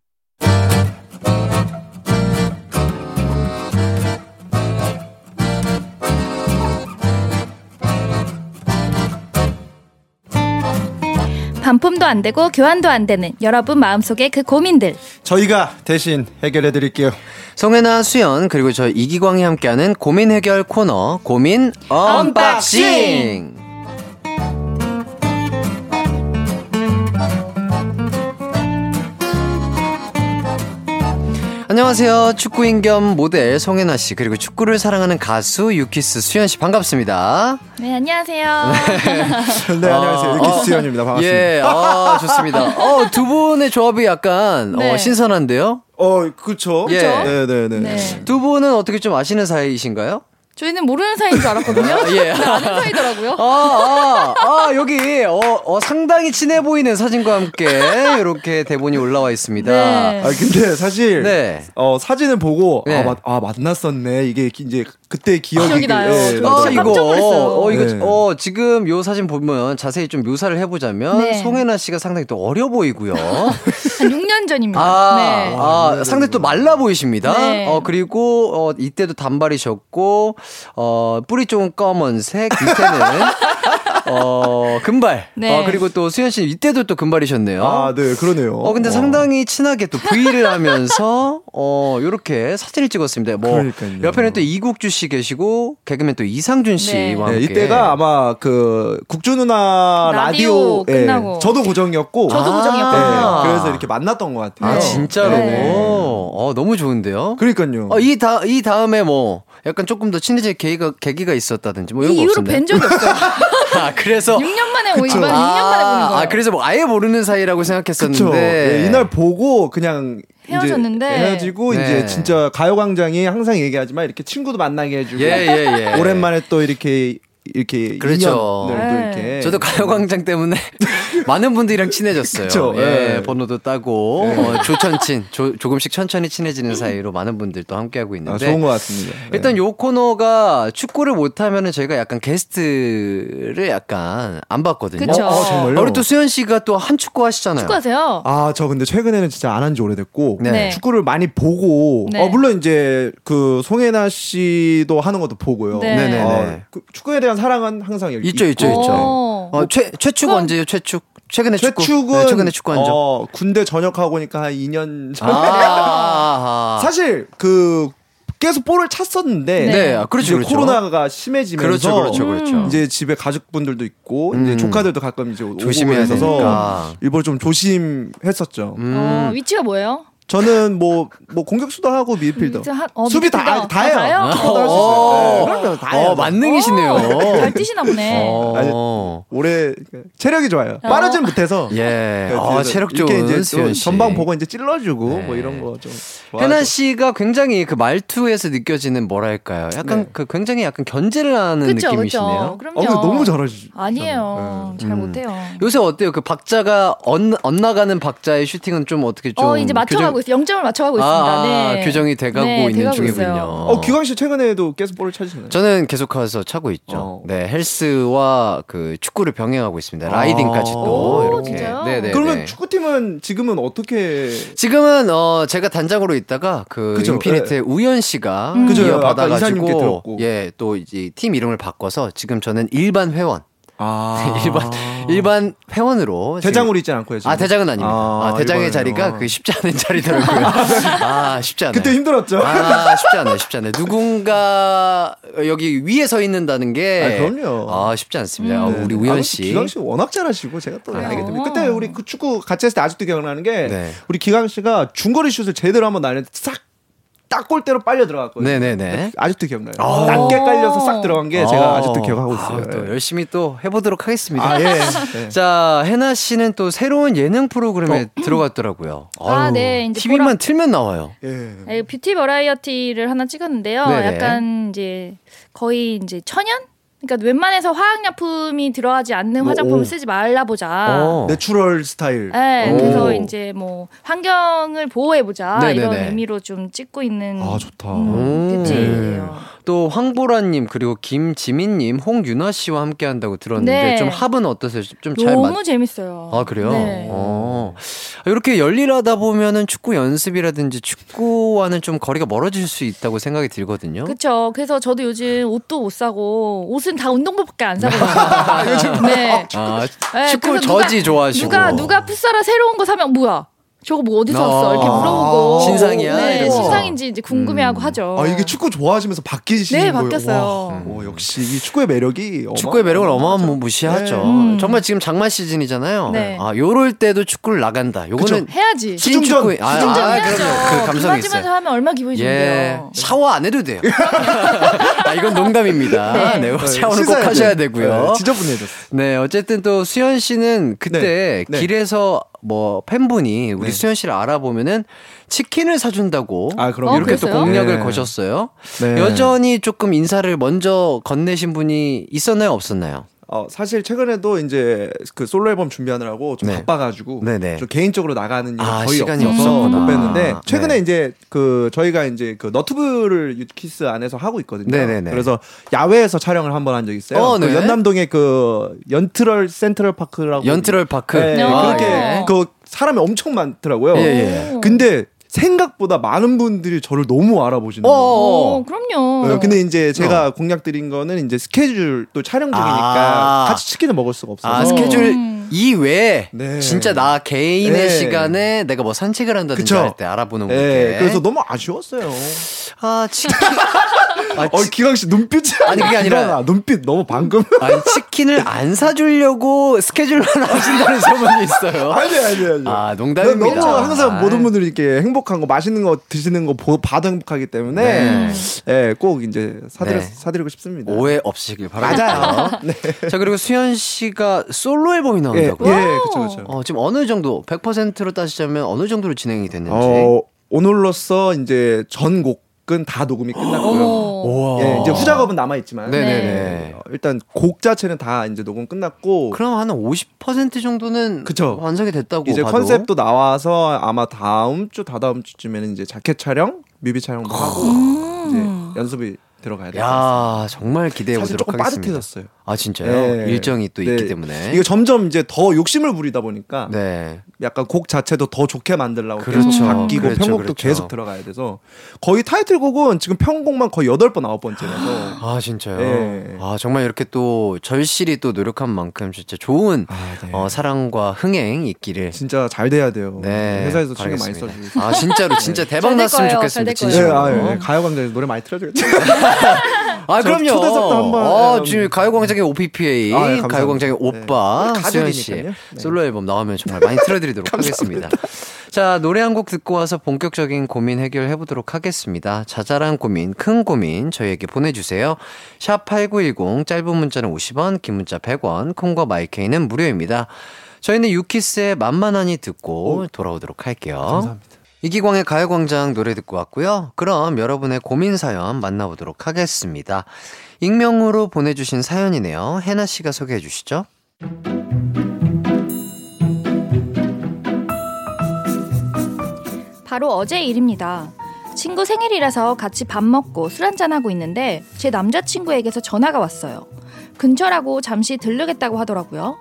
반품도 안 되고 교환도 안 되는 여러분 마음속의 그 고민들. 저희가 대신 해결해 드릴게요. 송해나 수현 그리고 저 이기광이 함께하는 고민 해결 코너 고민 unboxing. 안녕하세요. 축구인 겸 모델 송혜나 씨 그리고 축구를 사랑하는 가수 유키스 수연 씨 반갑습니다. 네, 안녕하세요. 네, 안녕하세요. 어, 유키 어. 수현입니다. 반갑습니다. 예, 아, 좋습니다. 어, 두 분의 조합이 약간 네. 어, 신선한데요? 어, 그쵸. 예. 네, 네, 네. 네. 두 분은 어떻게 좀 아시는 사이이신가요? 저희는 모르는 사이인 줄 알았거든요. 아, 예. 근데 아는 사이더라고요. 아, 아, 아, 여기, 어, 어, 상당히 친해 보이는 사진과 함께 이렇게 대본이 올라와 있습니다. 네. 아, 근데 사실, 네. 어, 사진을 보고, 네. 아, 맞, 아, 만났었네. 이게 이제 그때 기억이. 기억이 나요. 예. 어, 진짜 이거, 깜짝 놀랐어요. 어, 이거, 네. 어, 지금 요 사진 보면 자세히 좀 묘사를 해보자면, 네. 송혜나 씨가 상당히 또 어려 보이고요. 한 6년 전입니다. 아, 네. 아, 상당히 또 말라 보이십니다. 네. 어, 그리고, 어, 이때도 단발이셨고, 어, 뿌리 쪽은 검은색, 밑에는, 어, 금발. 네. 어, 그리고 또 수현 씨 이때도 또 금발이셨네요. 아, 네, 그러네요. 어, 근데 상당히 친하게 또 V를 하면서, 어, 요렇게 사진을 찍었습니다. 뭐, 그러니까요. 옆에는 또 이국주 씨 계시고, 개그맨 또 이상준 씨와 네. 함께. 네, 이때가 아마 그 국주 누나 라디오 라디오, 예, 끝나고. 저도 고정이었고 저도 아. 고정이었거든요. 네, 그래서 이렇게 만났던 것 같아요. 아, 진짜로? 네. 어, 너무 좋은데요? 그러니까요. 어, 이, 다, 이 다음에 뭐, 약간 조금 더 친해질 계기가, 계기가 있었다든지 뭐 이런 이거 이후로 없었나요? 뵌 적이 없어요. 아, 그래서. 6년 만에 오, 이번 6년 만에 보는 거예요. 아, 그래서 뭐 아예 모르는 사이라고 생각했었는데. 네, 이날 보고 그냥 이제 헤어졌는데. 헤어지고 네. 이제 진짜 가요광장이 항상 얘기하지만 이렇게 친구도 만나게 해주고 예, 예, 예. 오랜만에 또 이렇게 이렇게 그렇죠. 네. 이렇게 저도 가요광장 때문에 많은 분들이랑 친해졌어요. 그쵸, 예, 예. 번호도 따고 어, 조천친, 조, 조금씩 천천히 친해지는 사이로 많은 분들 또 함께하고 아, 있는데. 좋은 것 같습니다. 네. 일단 요 코너가 축구를 못하면은 저희가 약간 게스트를 약간 안 봤거든요. 그쵸. 어, 정말요? 아, 우리 또 수현 씨가 또 한 축구 하시잖아요. 축구하세요? 아, 저 근데 최근에는 진짜 안 한 지 오래됐고 네. 네. 축구를 많이 보고 네. 어 물론 이제 그 송혜나 씨도 하는 것도 보고요. 네. 네네네. 어, 그 축구에 대한 사랑은 항상 여기 있죠, 있죠. 있죠. 어. 어, 최, 최축 언제요? 최축? 최근에 축구? 최축은 네, 최근에 축구 한 적. 어, 군대 전역하고 오니까 한 2년 전. 아, 사실 그 계속 볼을 찼었는데 네, 네, 아, 그렇죠, 이제 그렇죠. 코로나가 심해지면서 그렇죠, 그렇죠, 그렇죠. 이제 집에 가족분들도 있고 음. 이제 조카들도 가끔 이제 오고 되니까. 일부러 좀 조심했었죠. 음. 어, 위치가 뭐예요? 저는 뭐 뭐 공격수도 하고 미드필더. 한- 어, 수비 다, 미드필더. 다 해요. 다 해요? 할수 어. 있어요. 네, 그럼요, 다 해요. 어, 만능이시네요. 잘 뛰시나 보네. 어. 올해 체력이 좋아요. 빠르진 못해서. 예. 아, 체력 좋은 이렇게 이제. 전방 보고 이제 찔러주고 네. 뭐 이런 거 좀. 해나 씨가 굉장히 그 말투에서 느껴지는 뭐랄까요? 약간 네. 그 굉장히 약간 견제를 하는 그쵸, 느낌이시네요. 그쵸. 그럼요. 어, 너무 잘하시죠. 아니에요. 잘 음. 못해요. 요새 어때요? 그 박자가 엇, 엇나가는 박자의 슈팅은 좀 어떻게 좀 어, 이제 맞춰가고 있어요. 0점을 맞춰가고 있습니다. 아, 네. 교정이 돼가고 네, 있는 돼가고 중이군요. 있어요. 어, 기광 씨 최근에도 계속 볼을 찾으시나요? 저는 계속해서 차고 있죠. 어. 네, 헬스와 그 축구를 병행하고 있습니다. 라이딩까지 또 오, 이렇게. 진짜요? 네 네. 그러면 축구팀은 지금은 어떻게 지금은 어 제가 단장으로 있다가 그 그죠, 인피니트의 우연 씨가 음. 이어 받아가지고 들었고. 예 또 이제 팀 이름을 바꿔서 지금 저는 일반 회원 아 일반 일반 회원으로 대장으로 있진 않고요. 지금? 아 대장은 아닙니다. 아, 아, 대장의 일반회원. 자리가 그 쉽지 않은 자리더라고요. 아 쉽지 않아요. 그때 힘들었죠. 아 쉽지 않아요, 쉽지 않아요. 누군가 여기 위에 서 있는다는 게 아, 그럼요. 아 쉽지 않습니다. 아, 네. 우리 아, 우현 씨. 기광 씨 워낙 잘하시고 제가 또 아. 알게 됩니다. 그때 우리 그 축구 같이 했을 때 아직도 기억나는 게 네. 우리 기광 씨가 중거리 슛을 제대로 한번 날렸는데 싹 딱 골대로 빨려 들어갔거든요. 네네네. 아직도 기억나요. 아. 낮게 깔려서 싹 들어간 게 제가 어. 아직도 기억하고 아, 있어요. 또 열심히 또 해보도록 하겠습니다. 아, 예. 네. 자, 해나 씨는 또 새로운 예능 프로그램에 어. 들어갔더라고요. 아, 아유, 네, 이제 TV만 틀면 나와요. 예. 네, 뷰티 버라이어티를 하나 찍었는데요. 네네. 약간 이제 거의 이제 천연? 그러니까 웬만해서 화학약품이 들어가지 않는 화장품을 오. 쓰지 말라 보자. 어. natural 스타일. 네, 오. 그래서 이제 뭐 환경을 보호해 보자. 이런 의미로 좀 찍고 있는 아, 좋다. 음, 오. beauty예요. 또 황보라님 그리고 김지민님, 홍윤아 씨와 함께 한다고 들었는데 네. 좀 합은 어떠세요? 좀잘 너무 맞. 재밌어요. 아 그래요? 네. 어. 이렇게 열일하다 보면은 축구 연습이라든지 축구와는 좀 거리가 멀어질 수 있다고 생각이 들거든요. 그렇죠. 그래서 저도 요즘 옷도 못 사고 옷은 다 운동복밖에 안 사거든요. 네. 아, 네, 축구 저지 좋아하시고. 누가 누가 풋살아 새로운 거 사면 뭐야? 저거 뭐 어디서 샀어? 이렇게 아, 물어보고 신상이야? 네, 이러고. 신상인지 이제 궁금해하고 음. 하죠. 아, 이게 축구 좋아하시면서 바뀌시는 네, 거예요. 바뀌었어요. 와, 어, 역시 이 축구의 매력이 축구의 매력을 어마어마하죠. 어마무시하죠. 네. 음. 정말 지금 장마 시즌이잖아요. 네. 아, 요럴 때도 축구를 나간다. 요거는 해야지. 신축구 아, 수중전 아, 해야죠. 그 감성이 있어요. 하면 얼마나 기분이 예. 좋은데요. 샤워 안 해도 돼요. 아, 이건 농담입니다. 네, 네. 샤워는 꼭 씻어야 하셔야 돼. 되고요. 네, 지저분해졌어. 네, 어쨌든 또 수현 씨는 그때 네, 네. 길에서 뭐 팬분이 우리 네. 수현 씨를 알아보면은 치킨을 사준다고 아, 그럼 어, 이렇게 또 그랬어요? 공약을 네. 거셨어요. 네. 여전히 조금 인사를 먼저 건네신 분이 있었나요, 없었나요? 어, 사실 최근에도 이제 그 솔로 앨범 준비하느라고 좀 네. 바빠가지고 네네. 좀 개인적으로 나가는 일이 아, 거의 시간이 없어서. 못 뵀는데 최근에 네. 이제 그 저희가 이제 그 너튜브를 유키스 안에서 하고 있거든요. 네네네. 그래서 야외에서 촬영을 한 번 한 적이 있어요. 어, 그 네. 연남동의 그 연트럴 센트럴 파크라고 연트럴 파크. 네, 아, 그렇게 예. 그 사람이 엄청 많더라고요. 예, 예. 오. 근데 생각보다 많은 분들이 저를 너무 알아보시는 거예요. 어, 그럼요. 네, 근데 이제 제가 어. 공약 드린 거는 이제 스케줄 또 촬영 중이니까 아. 같이 치킨을 먹을 수가 없어서. 아, 스케줄 음. 이 외에 네. 진짜 나 개인의 네. 시간에 내가 뭐 산책을 한다든지. 할 때 알아보는 분께 네, 그래서 너무 아쉬웠어요. 아 치킨 아, 어, 치- 기광 씨 눈빛이 아니, 그게 아니라- 일어나. 눈빛 너무 방금. 아니 치킨을 안 사주려고 스케줄만 하신다는 소문이 있어요. 아니 아니 아니. 아 너무 농담입니다. 항상 아. 모든 분들이 이렇게 행복한 거 맛있는 거 드시는 거 보, 봐도 행복하기 때문에 네. 예, 꼭 이제 사드려 네. 사드리고 싶습니다. 오해 없으시길 바랍니다. 맞아요. 네. 자 그리고 수현 씨가 솔로 앨범이 예, 나온다고요? 예, 그렇죠, 그렇죠. 어, 지금 어느 정도 100%로 따지자면 어느 정도로 진행이 됐는지. 어, 오늘로써 이제 전 곡 은 다 녹음이 끝났고요. 예, 이제 후작업은 남아 있지만 네네네. 어, 일단 곡 자체는 다 이제 녹음 끝났고 그럼 한 50% 정도는 그쵸. 완성이 됐다고 이제 봐도. 컨셉도 나와서 아마 다음 주 다다음 주쯤에는 이제 자켓 촬영, 뮤비 촬영도 하고 음. 이제 연습이 들어가야 될것 같습니다. 야 정말 기대해 보도록 조금 하겠습니다. 빠듯해졌어요. 아 진짜요? 네. 일정이 또 있기 네. 때문에. 이게 점점 이제 더 욕심을 부리다 보니까 네. 약간 곡 자체도 더 좋게 만들려고 그렇죠. 계속 바뀌고 그렇죠, 편곡도 그렇죠. 계속 들어가야 돼서 거의 타이틀곡은 지금 편곡만 거의 여덟 번 아홉 번째라서 아 진짜요? 네. 아 정말 이렇게 또 절실히 또 노력한 만큼 진짜 좋은 아, 네. 어, 사랑과 흥행 있기를. 진짜 잘 돼야 돼요. 네. 회사에서 신경 많이. 써주고. 아 진짜로 진짜 대박 났으면 거예요. 좋겠습니다. 잘될 네. 아, 예. 가요광장에서 노래 많이 틀어주겠죠. 아저 그럼요. 초대석도 한번, 아, 음. 지금 가요광장의 OPPA, 아, 예. 가요광장의 네. 오빠 우리 수현 씨. 네. 솔로 앨범 나오면 정말 많이 틀어드리도록 하겠습니다. 자 노래 한 곡 듣고 와서 본격적인 고민 해결해 보도록 하겠습니다. 자잘한 고민, 큰 고민 저희에게 보내주세요. 샵 #8910 짧은 문자는 50원, 긴 문자 100원, 콩과 마이케이는 무료입니다. 저희는 유키스의 만만하니 듣고 돌아오도록 할게요. 감사합니다. 이기광의 가요광장 노래 듣고 왔고요. 그럼 여러분의 고민 사연 만나보도록 하겠습니다. 익명으로 보내주신 사연이네요. 해나 씨가 소개해 주시죠. 바로 어제 일입니다. 친구 생일이라서 같이 밥 먹고 술 한잔하고 있는데 제 남자친구에게서 전화가 왔어요. 근처라고 잠시 들르겠다고 하더라고요.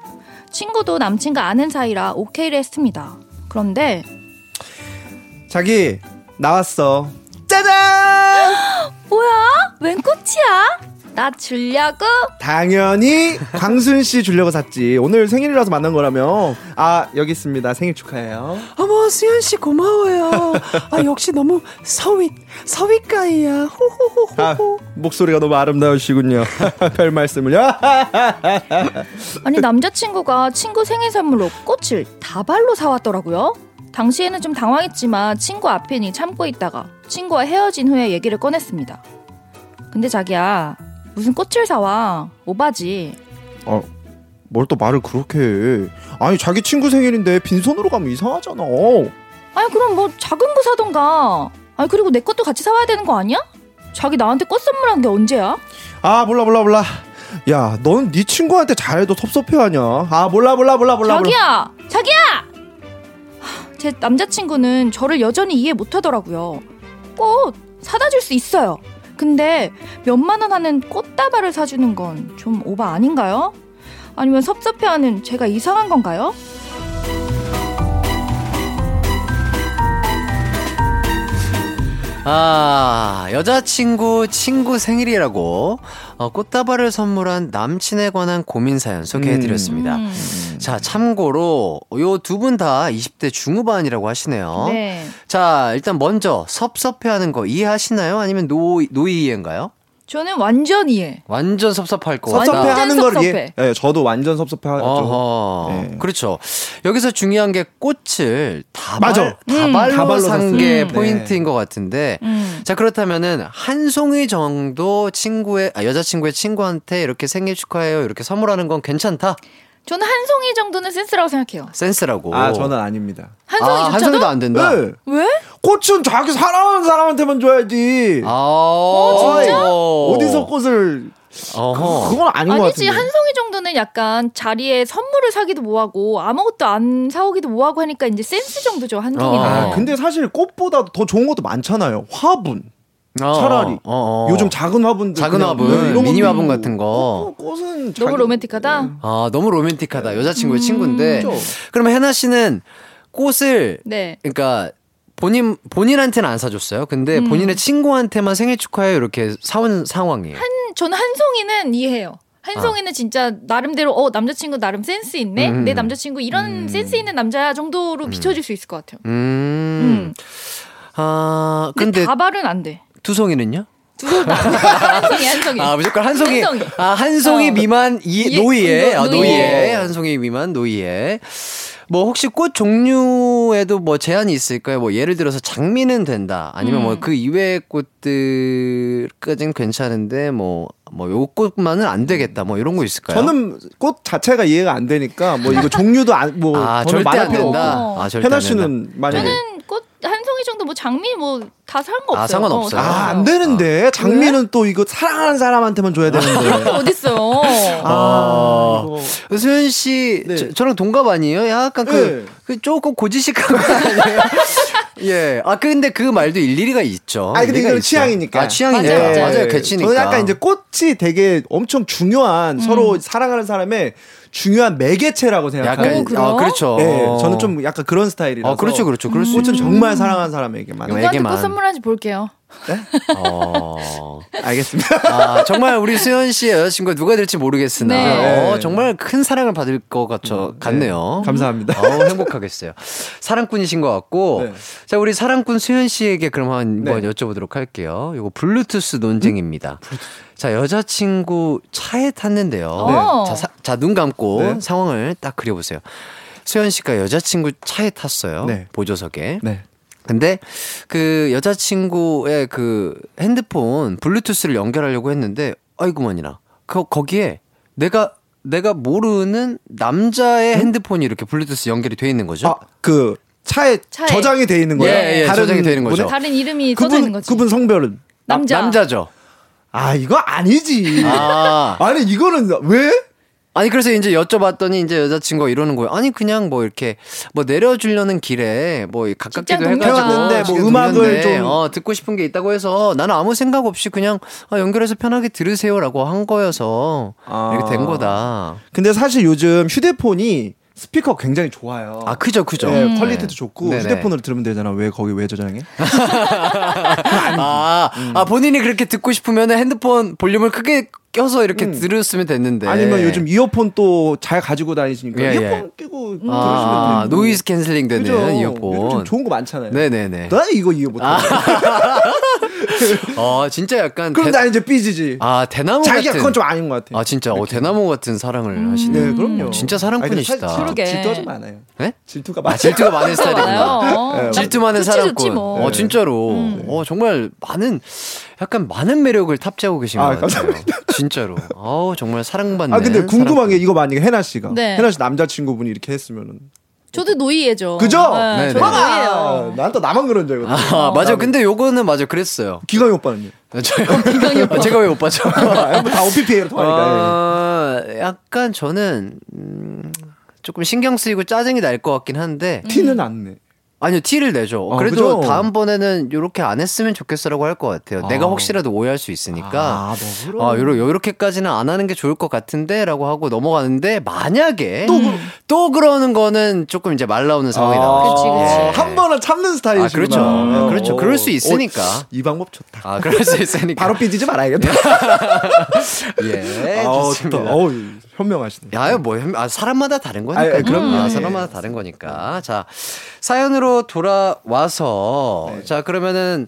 친구도 남친과 아는 사이라 오케이를 했습니다. 그런데 자기 나왔어. 짜잔! 뭐야? 웬 꽃이야? 나 주려고? 당연히 광순 씨 주려고 샀지. 오늘 생일이라서 만난 거라며. 아 여기 있습니다. 생일 축하해요. 어머 수현 씨 고마워요. 아 역시 너무 서윗 서윗가이야. 호호호호. 아 목소리가 너무 아름다우시군요. 별 말씀을요. 아니 남자친구가 친구 생일 선물로 꽃을 다발로 사왔더라고요. 당시에는 좀 당황했지만 친구 앞이니 참고 있다가 친구와 헤어진 후에 얘기를 꺼냈습니다. 근데 자기야 무슨 꽃을 사와 오바지. 어, 뭘또 말을 그렇게 해. 아니 자기 친구 생일인데 빈손으로 가면 이상하잖아. 아니 그럼 뭐 작은 거 사던가. 아니 그리고 내 것도 같이 사와야 되는 거 아니야? 자기 나한테 꽃 선물한 게 언제야? 아 몰라 몰라 몰라. 야, 넌 네 친구한테 잘해도 섭섭해하냐? 아 몰라 몰라 몰라 몰라. 몰라. 자기야, 자기야. 하, 제 남자친구는 저를 여전히 이해 못하더라고요. 꽃 사다 줄 수 있어요. 근데 몇만 원 하는 꽃다발을 사주는 건 좀 오바 아닌가요? 아니면 섭섭해하는 제가 이상한 건가요? 아, 여자친구 친구 생일이라고 어, 꽃다발을 선물한 남친에 관한 고민 사연 소개해드렸습니다. 음, 자, 참고로 요 두 분 다 20대 중후반이라고 하시네요. 네. 자, 일단 먼저 섭섭해하는 거 이해하시나요? 아니면 no no 이해인가요? 저는 완전 이해. 완전 섭섭할 것 같다. 섭섭해 하는 완전 걸 이해. 섭섭해. 네, 저도 완전 섭섭해 하죠. 어허. 네. 그렇죠. 여기서 중요한 게 꽃을 다발. 다발로 음. 다발로 산 샀어요. 게 음. 포인트인 것 같은데. 음. 자, 그렇다면은 한 송이 정도 친구의, 아, 여자친구의 친구한테 이렇게 생일 축하해요. 이렇게 선물하는 건 괜찮다? 저는 한 송이 정도는 센스라고 생각해요. 센스라고. 아, 저는 아닙니다. 한 아, 송이조차도? 한 송이도 안 된다? 네. 왜? 꽃은 자기 사랑하는 사람한테만 줘야지. 아, 어, 진짜? 어디서 꽃을 어허. 그건 아닌 것 아니지 같은데. 한 송이 정도는 약간 자리에 선물을 사기도 뭐하고 아무것도 안 사오기도 뭐하고 하니까 이제 센스 정도죠 한 송이는. 어. 아, 근데 사실 꽃보다 더 좋은 것도 많잖아요. 화분. 어, 차라리. 어, 어. 요즘 작은 화분들 작은 화분, 네, 이런 미니 화분. 같은 거. 꽃- 꽃은 너무 로맨틱하다. 네. 아, 너무 로맨틱하다. 여자친구의 친구인데. 그죠? 그러면 해나 씨는 꽃을, 네. 그러니까 본인 본인한테는 안 사줬어요. 근데 음. 본인의 친구한테만 생일 축하해 이렇게 사온 상황이에요. 한 저는 한 송이는 이해해요. 한송이는 진짜 나름대로 어 남자친구 나름 센스 있네. 아. 음. 내 남자친구 이런 센스 있는 남자야 정도로 비춰질 수 있을 것 같아요. 음. 아 근데, 근데 다발은 안 돼. 두송이는요? 한송이 한송이. 아 무조건 한 송이. 한 송이. 아 한 송이 어. 미만 이 예, 노이에 노- 아, 노이에. 노이에 한 송이 미만 노이에. 뭐 혹시 꽃 종류에도 뭐 제한이 있을까요? 뭐 예를 들어서 장미는 된다. 아니면 음. 뭐그 이외의 꽃들까지는 괜찮은데 뭐 뭐 요 꽃만은 안 되겠다. 뭐 이런 거 있을까요? 저는 꽃 자체가 이해가 안 되니까 뭐 이거 종류도 안뭐 아, 저는 절대 안 된다. 없고. 아, 절대 안 씨는 된다. 만약에 저는 꽃 한송이 정도 뭐 장미 뭐 다 상관없어요. 아, 상관없어요? 어, 아, 안 되는데. 장미는 또 이거 사랑하는 사람한테만 줘야 되는데. 어딨어요? 아, 이거. 수현 씨, 네. 저, 랑 동갑 아니에요? 약간 그, 네. 그 조금 고지식한 거 아니에요? 예. 아, 근데 그 말도 일리가 있죠. 아니, 근데 이건. 취향이니까. 아, 취향이니까. 맞아요, 맞아요. 맞아요. 개치니까. 저는 약간 이제 꽃이 되게 엄청 중요한 음. 서로 사랑하는 사람의 중요한 매개체라고 생각해요. 약간? 아, 그렇죠. 네, 저는 좀 약간 그런 스타일이라서. 어, 그렇죠, 그렇죠. 그럴 수 꽃은. 정말 사랑하는 사람에게만. 네. 누구한테. 꽃 선물하는지 볼게요. 어. 알겠습니다. 아, 정말 우리 수현 씨의 여자친구가 누가 될지 모르겠으나, 네. 어, 정말 큰 사랑을 받을 것 같죠, 같네요. 감사합니다. 어우, 행복하겠어요. 사랑꾼이신 것 같고. 네. 자, 우리 사랑꾼 수현 씨에게 그럼 한번 네. 여쭤보도록 할게요. 이거 블루투스 논쟁입니다. 자, 여자친구 차에 탔는데요. 네. 자, 사- 자, 눈 감고 네. 상황을 딱 그려보세요. 수현 씨가 여자친구 차에 탔어요. 네. 보조석에. 네. 근데 그 여자친구의 그 핸드폰 블루투스를 연결하려고 했는데 아이고만이나 그 거기에 내가 내가 모르는 남자의 핸드폰이 이렇게 블루투스 연결이 돼 있는 거죠. 아, 그 차에, 차에. 저장이 돼 있는 거예요? 예, 예, 저장이 돼 있는 거죠. 다른 이름이 써져 있는 그분, 거지. 그분 성별은? 남자. 남자죠. 아, 이거 아니지. 아. 아니, 이거는 왜? 아니 그래서 이제 여쭤봤더니 이제 여자친구가 이러는 거예요. 아니 그냥 뭐 이렇게 뭐 내려주려는 길에 뭐 가깝기도 해가지고 뭐 음악을 좀- 어, 듣고 싶은 게 있다고 해서 나는 아무 생각 없이 그냥 아, 연결해서 편하게 들으세요라고 한 거여서 아. 이렇게 된 거다. 근데 사실 요즘 휴대폰이 스피커 굉장히 좋아요. 아 그죠 그죠. 네, quality도 좋고 네네. 휴대폰으로 들으면 되잖아. 왜 거기 왜 저장해? 아, 아 본인이 그렇게 듣고 싶으면 핸드폰 볼륨을 크게 껴서 이렇게 음. 들었으면 됐는데. 아니면 요즘 이어폰 또 잘 가지고 다니시니까 예, 이어폰 예. 끼고 아, 들으시면 되고. noise canceling 되는 그죠? 이어폰. 좋은 거 많잖아요. 네네네. 나 이거 이해 못해. 어 진짜 약간 그럼 대- 나 이제 삐지지. 아 대나무 자기가 같은 그건 좀 아닌 것 같아. 아 진짜 어 대나무 같은 사랑을 하시네. 네, 그럼요. 진짜 사랑꾼이시다. 그러게. 질투가 좀 많아요. 네? 질투가 아, 많아요. 질투가 많은 스타일이구나. 많아요. 질투 많은 사랑꾼. 뭐. 어 진짜로. 어 정말 많은 약간 많은 매력을 탑재하고 계신 아, 것 같아요. 진짜로. 어우 정말 사랑받는. 아 근데 궁금한 사랑꾼. 게 이거 만약에 해나 씨가 네. 해나 씨 남자친구분이 이렇게 했으면은 저도 노이예죠. 그죠? 네, 네, 저도 네. 노이예요. 난 또 나만 그런 줄 알거든. 아 맞아. 근데 요거는 맞아. 그랬어요. 기광이 오빠는요? 저요. 아, 제가 왜 오빠죠? 아, 뭐다 OPPA로 통하니까. 어, 약간 저는 음, 조금 신경 쓰이고 짜증이 날 것 같긴 한데 예. 티는 안 내. 아니요 티를 내죠. 아, 그래도 그죠? 다음번에는 요렇게 안 했으면 좋겠어라고 할 것 같아요. 내가 아. 혹시라도 오해할 수 있으니까. 아, 너무 아, 요러, 요렇게까지는 안 하는 게 좋을 것 같은데? 라고 하고 넘어가는데, 만약에, 또 또, 그- 그러는 거는 조금 이제 말 나오는 상황이 아, 나와요. 그치, 그치. 한 번은 참는 아, 스타일이시구나. 그렇죠. 어, 그렇죠. 어. 그럴 수 있으니까. 어, 이 방법 좋다. 아, 그럴 수 있으니까. 바로 삐지지 말아야겠다. 예, 아우, 좋습니다. 좋다. 어우, 현명하시네. 야, 뭐, 현- 아, 사람마다 다른 거니까. 아, 예, 그럼요. 아, 예. 사람마다 다른 거니까. 자, 사연으로 돌아와서, 네. 자, 그러면은,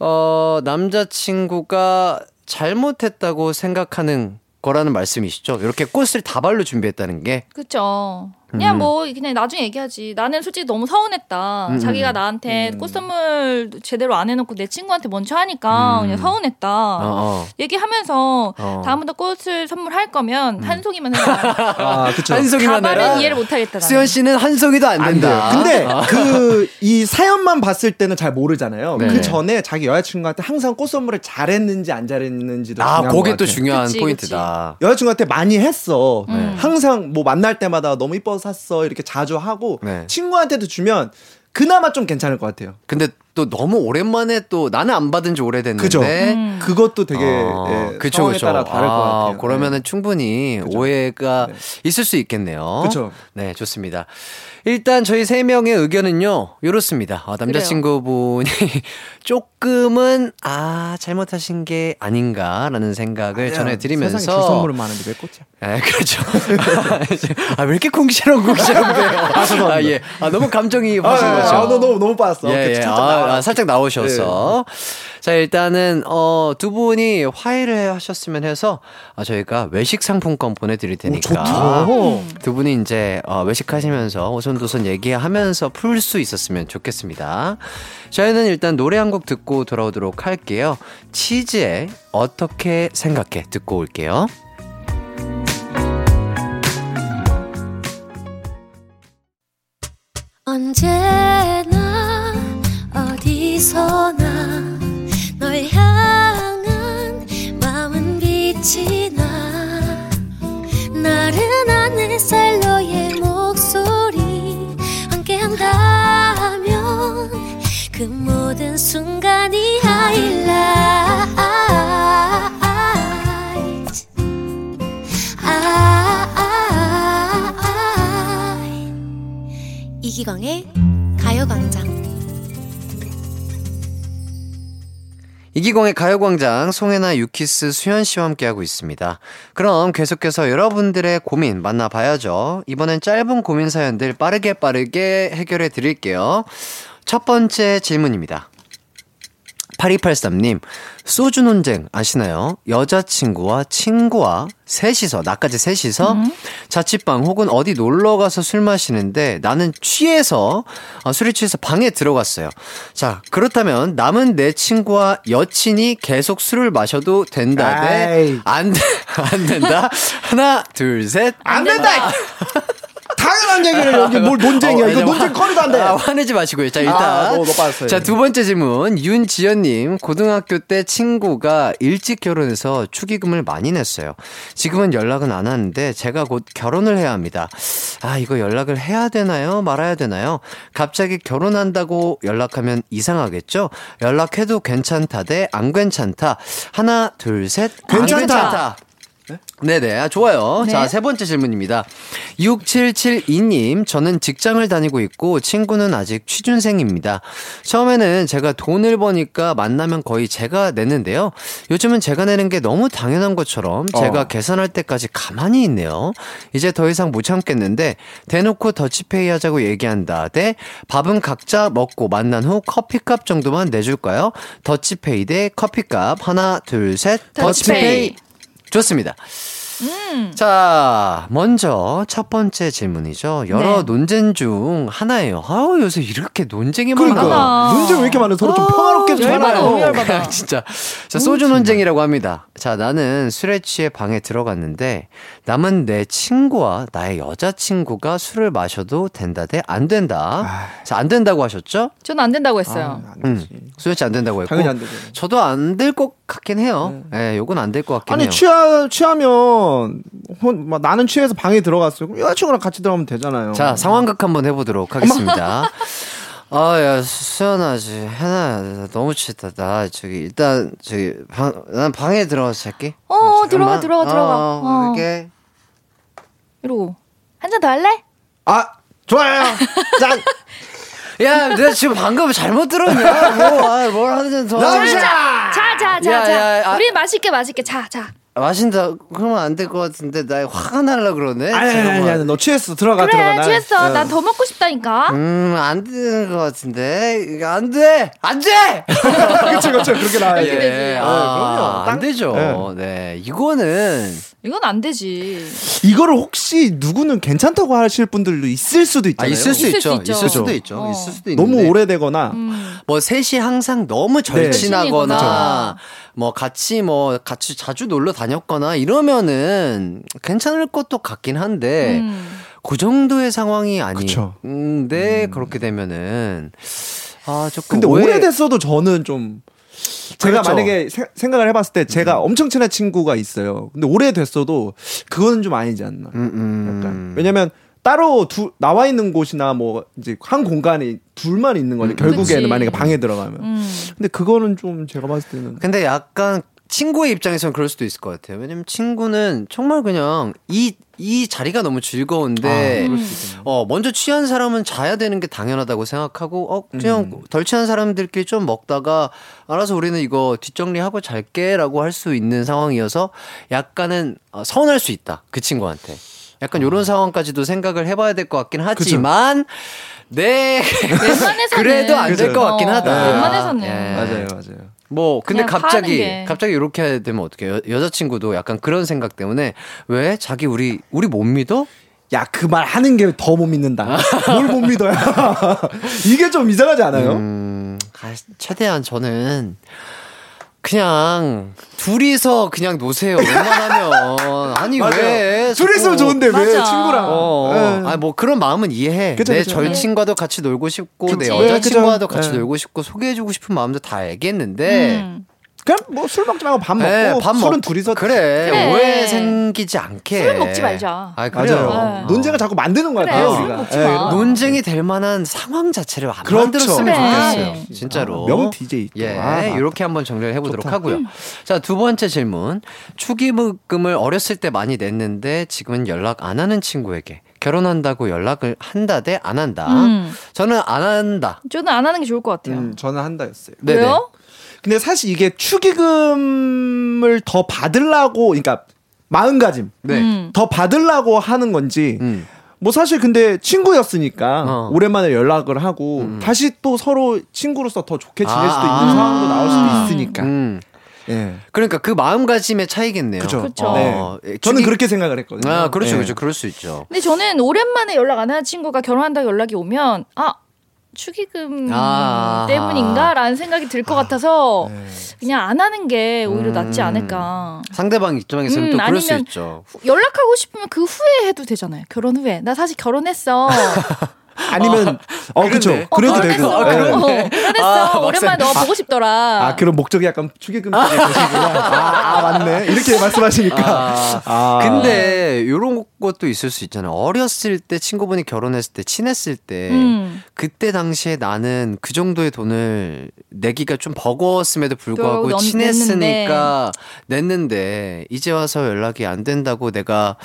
어, 남자 친구가 잘못했다고 생각하는 거라는 말씀이시죠? 이렇게 꽃을 다발로 준비했다는 게. 그쵸. 그냥 음. 뭐 그냥 나중에 얘기하지. 나는 솔직히 너무 서운했다. 음, 자기가 음. 나한테 음. 꽃 선물 제대로 안 해놓고 내 친구한테 먼저 하니까 음. 그냥 서운했다. 어, 어. 얘기하면서 어. 다음부터 꽃을 선물할 거면 한 송이만 해라. 아, 그쵸. 한 송이만 해라. 이해를 못하겠다. 나는. 수현 씨는 한 송이도 안 안. 된다. 근데 아. 그이 사연만 봤을 때는 잘 모르잖아요. 네. 그 전에 자기 여자친구한테 항상 꽃 선물을 잘했는지 안 잘했는지도 아, 중요한 그게 것또 같아요. 중요한 그치, 포인트다. 여자친구한테 많이 했어. 음. 항상 뭐 만날 때마다 너무 이뻐서 샀어. 이렇게 자주 하고 네. 친구한테도 주면 그나마 좀 괜찮을 것 같아요. 근데 또 너무 오랜만에 또 나는 안 받은 지 오래됐는데 그죠. 음. 그것도 되게 어, 예, 그쵸, 상황에 그쵸. 따라 다를 것 아, 같아요. 그러면은 충분히 오해가 네. 있을 수 있겠네요. 그쵸. 네, 좋습니다. 일단 저희 세 명의 의견은요, 이렇습니다. 아, 남자친구분이 조금 은, 아, 잘못하신 게 아닌가라는 생각을 아니야, 전해드리면서. 세상에 줄 선물은 많은데 왜 꽃이야? 네, 그렇죠. 아, 왜 이렇게 궁시렁 궁시렁대요? 아, 죄송합니다. 예. 아, 너무 감정이 오신 아, 거죠. 아, 너 너무 너무 빠졌어. 예, 예. 살짝 아. 아, 살짝 나오셔서. 자, 일단은, 어, 두 분이 화해를 하셨으면 해서, 아, 저희가 외식 상품권 보내드릴 테니까. 좋다. 두 분이 이제, 어, 외식하시면서 오손도손 얘기하면서 풀 수 있었으면 좋겠습니다. 저희는 일단 노래 한 곡 듣고 돌아오도록 할게요. 치즈의 어떻게 생각해 듣고 올게요. 언제나 어디서나 널 향한 마음은 빛이 나 나른한 햇살 너의 목소리 함께한다면 그 모든 순간이 하이라이트 아, 이기광의 가요광장 이기광의 가요광장 송혜나 유키스 수현 씨와 함께하고 있습니다. 그럼 계속해서 여러분들의 고민 만나봐야죠. 이번엔 짧은 고민 사연들 빠르게 빠르게 해결해 드릴게요. 첫 번째 질문입니다. 8283님, 소주 논쟁 아시나요? 여자친구와 친구와 셋이서, 나까지 셋이서 자취방 혹은 어디 놀러 가서 술 마시는데 나는 취해서, 어, 술이 취해서 방에 들어갔어요. 자, 그렇다면 남은 내 친구와 여친이 계속 술을 마셔도 된다. 대 아이. 안, 돼- 안 된다. 하나, 둘, 셋. 안 된다. 당연한 얘기를 여기 뭘 논쟁이야. 어, 이거 논쟁 화- 커리도 안 돼. 아, 화내지 마시고요. 자, 일단. 아, 너, 너 빠졌어요. 자, 두 번째 질문. 윤지연님, 고등학교 때 친구가 일찍 결혼해서 축의금을 많이 냈어요. 지금은 연락은 안 하는데 제가 곧 결혼을 해야 합니다. 아, 이거 연락을 해야 되나요? 말아야 되나요? 갑자기 결혼한다고 연락하면 이상하겠죠? 연락해도 괜찮다 대 안 괜찮다. 하나, 둘, 셋. 안 괜찮다. 괜찮다. 네 네. 아, 좋아요. 네. 자, 세 번째 질문입니다. 6772님, 저는 직장을 다니고 있고 친구는 아직 취준생입니다. 처음에는 제가 돈을 버니까 만나면 거의 제가 내는데요. 요즘은 제가 내는 게 너무 당연한 것처럼 제가 어. 계산할 때까지 가만히 있네요. 이제 더 이상 못 참겠는데 대놓고 더치페이 하자고 얘기한다. 대 밥은 각자 먹고 만난 후 커피값 정도만 내줄까요? 더치페이 대 커피값. 하나, 둘, 셋. 더치페이. 좋습니다. 음. 자, 먼저 첫 번째 질문이죠. 여러 네. 논쟁 중 하나예요. 아우, 요새 이렇게 논쟁이 그러니까 많아. 논쟁 왜 이렇게 많아? 서로 좀 평화롭게 좀 열받아, 해봐요. 너무 열받아. 진짜. 자, 소주 논쟁이라고 합니다. 자, 나는 술에 취해 방에 들어갔는데, 남은 내 친구와 나의 여자친구가 술을 마셔도 된다 대 안 된다. 자, 안 된다고 하셨죠? 저는 안 된다고 했어요. 아, 안 음. 수현 씨안 된다고 했고. 당연히 안 되죠. 저도 안 될 것 같긴 해요. 예, 요건 안 될 것 같긴 아니 해요. 취하 취하면 혼, 막 나는 취해서 방에 들어갔어요. 그럼 여자친구랑 같이 들어가면 되잖아요. 자, 상황극 한번 해보도록 하겠습니다. 아, 야, 수연아, 지 해나, 너무 취했다. 나, 저기, 일단, 저기, 방, 난 방에 들어가서 잘게. 어, 들어가, 잠깐만. 들어가, 들어가. 어, 어. 이렇게. 이러고 한 잔 더 할래? 아 좋아요. 짠. 야, 내가 지금 방금 잘못 들었냐? 뭐, 아, 뭘 하든 더. 남자! 자, 자, 자, 야, 자. 야, 아. 우리 맛있게 맛있게. 자, 자. 마신다, 그러면 안 될 것 같은데, 나 화가 날라 그러네? 아니 아니 아니, 잠깐만. 아니 너 취했어 들어가 들어가. 그래, 나- 취했어. 어. 난더 먹고 싶다니까. 음, 안 되는 것 같은데. 이거 안 돼! 안 돼! 그치 그치 그렇게 나와야 돼. 예, 어, 아, 그럼요. 안 땅- 되죠. 네. 이거는. 이건 안 되지. 이거를 혹시 누구는 괜찮다고 하실 분들도 있을 수도 아, 있잖아요. 있을 수 있을 있죠. 수 있죠. 있을 수도. 있죠. 어. 있을 수도 있는데. 너무 오래되거나 음. 뭐 셋이 항상 너무 네. 절친하거나 절친이구나. 뭐 같이 뭐 같이 자주 놀러 다 녔거나 이러면은 괜찮을 것도 같긴 한데 음. 그 정도의 상황이. 아닌데 그렇게 되면은 아 조금 근데 오해- 오래됐어도 저는 좀 제가 그렇죠. 만약에 세- 생각을 해봤을 때 제가 엄청 친한 친구가 있어요. 근데 오래됐어도 그거는 좀 아니지 않나. 음, 음. 약간. 왜냐면 따로 두, 나와 있는 곳이나 뭐 이제 한 공간에 둘만 있는 거죠. 결국에는 그치. 만약에 방에 들어가면. 음. 근데 그거는 좀 제가 봤을 때는 근데 약간 친구의 입장에서는 그럴 수도 있을 것 같아요. 왜냐면 친구는 정말 그냥 이, 이 자리가 너무 즐거운데, 어, 먼저 취한 사람은 자야 되는 게 당연하다고 생각하고, 어, 그냥 덜 취한 사람들끼리 좀 먹다가, 알아서 우리는 이거 뒷정리하고 잘게 라고 할 수 있는 상황이어서 약간은 어, 서운할 수 있다. 그 친구한테. 약간 요런 상황까지도 생각을 해봐야 될 것 같긴 하지만, 네. 웬만해서는 그래도 안 될 것 같긴 어, 하다. 웬만해서는. 예. 맞아요, 맞아요. 뭐 근데 갑자기. 갑자기 이렇게 되면 어떻게 여, 여자친구도 약간 그런 생각 때문에 왜 자기 우리 우리 못 믿어? 야, 그 말 하는 게 더 못 믿는다. 뭘 못 믿어요? 이게 좀 이상하지 않아요? 음, 아, 최대한 저는 그냥 둘이서 그냥 노세요. 웬만하면 아니 맞아요. 왜 둘이 있으면 자꾸- 좋은데 왜 맞아. 친구랑? 어, 예. 아니 뭐 그런 마음은 이해해. 그쵸, 내 그쵸. 절친과도 같이 놀고 싶고 내 그치. 여자친구와도 네, 같이 그죠. 놀고 싶고 소개해주고 싶은 마음도 다 알겠는데 음. 그냥 뭐 술 먹지 말고 밥 먹고 네, 밥 술은 먹고 둘이서 그래, 그래. 오해 생기지 않게 술은 먹지 말자. 아 그래요. 맞아요. 네. 논쟁을 자꾸 만드는 것 그래, 같아요. 술 우리가. 예, 마. 이런 논쟁이 될 만한 상황 자체를 안 그렇죠. 만들었으면 그래. 좋겠어요. 진짜로. 아, 명 DJ 또. 예, 아. 이렇게 한번 정리를 해보도록 좋다. 하고요. 자, 두 번째 질문. 축의금을 어렸을 때 많이 냈는데 지금은 연락 안 하는 친구에게 결혼한다고 연락을 한다 대 안 한다. 음. 저는 안 한다. 저는 안 하는 게 좋을 것 같아요. 음, 저는 한다였어요. 네네. 왜요? 근데 사실 이게 축의금을 더 받으려고, 그러니까 마음가짐 네. 음. 더 받으려고 하는 건지. 음. 뭐 사실 근데 친구였으니까 어. 오랜만에 연락을 하고 음. 다시 또 서로 친구로서 더 좋게 지낼 수도 아. 있는 상황도 나올 수도 있으니까. 음. 예. 그러니까 그 마음가짐의 차이겠네요. 그죠. 그쵸. 네. 예, 저는 축의- 그렇게 생각을 했거든요. 아, 그렇죠, 예. 그렇죠. 그럴 수 있죠. 근데 저는 오랜만에 연락 안 하는 친구가 결혼한다고 연락이 오면 아 축의금 아. 때문인가라는 생각이 들 것 같아서 네. 그냥 안 하는 게 오히려 음. 낫지 않을까. 상대방 입장에서는 음, 또 그럴 수 아니면 있죠. 연락하고 싶으면 그 후에 해도 되잖아요. 결혼 후에. 나 사실 결혼했어. 아니면 어 그렇죠. 그러네. 그래도 어, 되고. 결혼했어. 예. 어, 결혼했어. 아, 오랜만에 너 보고 싶더라. 아 그런 목적이 약간 축의금 계시구나. 아, 아, 맞네. 이렇게 말씀하시니까. 아, 아. 근데 요런 것도 있을 수 있잖아요. 어렸을 때 친구분이 결혼했을 때 친했을 때 음. 그때 당시에 나는 그 정도의 돈을 내기가 좀 버거웠음에도 불구하고 넌- 친했으니까 냈는데 이제 와서 연락이 안 된다고 내가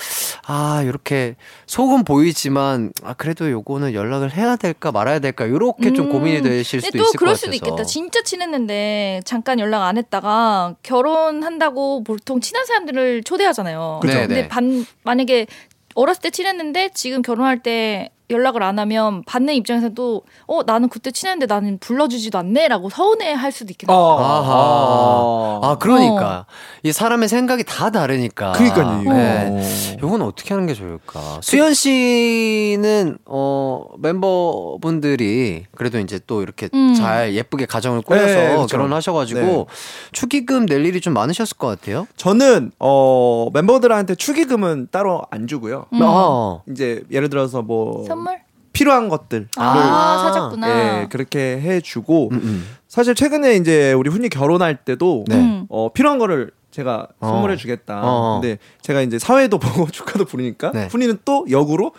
아 이렇게 속은 보이지만 아 그래도 요거는 연락을 해야 될까 말아야 될까 요렇게 좀 음. 고민이 되실 수도 또 있을 것 그럴 같아서 수도 있겠다. 진짜 친했는데 잠깐 연락 안 했다가 결혼한다고 보통 친한 사람들을 초대하잖아요. 그죠. 근데 네네. 반 만약에 어렸을 때 친했는데 지금 결혼할 때 연락을 안 하면 받는 입장에서도 어 나는 그때 친했는데 나는 불러주지도 않네라고 서운해할 수도 있겠다. 어. 아하. 아, 그러니까. 어. 이 사람의 생각이 다 다르니까. 그러니까요. 네. 요건 어떻게 하는 게 좋을까? 수현 씨는, 어, 멤버분들이 그래도 이제 또 이렇게 음. 잘 예쁘게 가정을 꾸려서 네, 그렇죠. 결혼하셔가지고 네. 축의금 낼 일이 좀 많으셨을 것 같아요. 저는 어 멤버들한테 축의금은 따로 안 주고요. 음. 어. 이제 예를 들어서 뭐 선물? 필요한 것들 아, 아. 사줬구나. 예, 그렇게 해주고 음, 음. 사실 최근에 이제 우리 훈이 결혼할 때도 네. 음. 어, 필요한 거를 제가 어. 선물해 주겠다. 어. 근데 제가 이제 사회도 보고 축하도 부르니까 네. 훈이는 또 역으로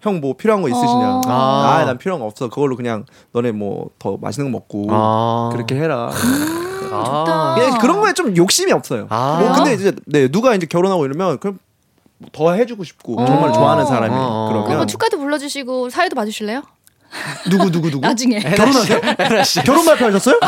형 뭐 필요한 거 있으시냐? 어. 아. 아, 난 필요한 거 없어. 그걸로 그냥 너네 뭐 더 맛있는 거 먹고 아. 그렇게 해라. 아. 좋다. 그냥 그런 거에 좀 욕심이 없어요. 아. 뭐 근데 이제 네 누가 이제 결혼하고 이러면 그럼 더 해주고 싶고 어. 정말 좋아하는 사람이 어. 그럼 뭐 그러면 축가도 불러주시고 사회도 봐주실래요? 누구 누구 누구 나중에. 결혼하세요? 결혼 발표하셨어요?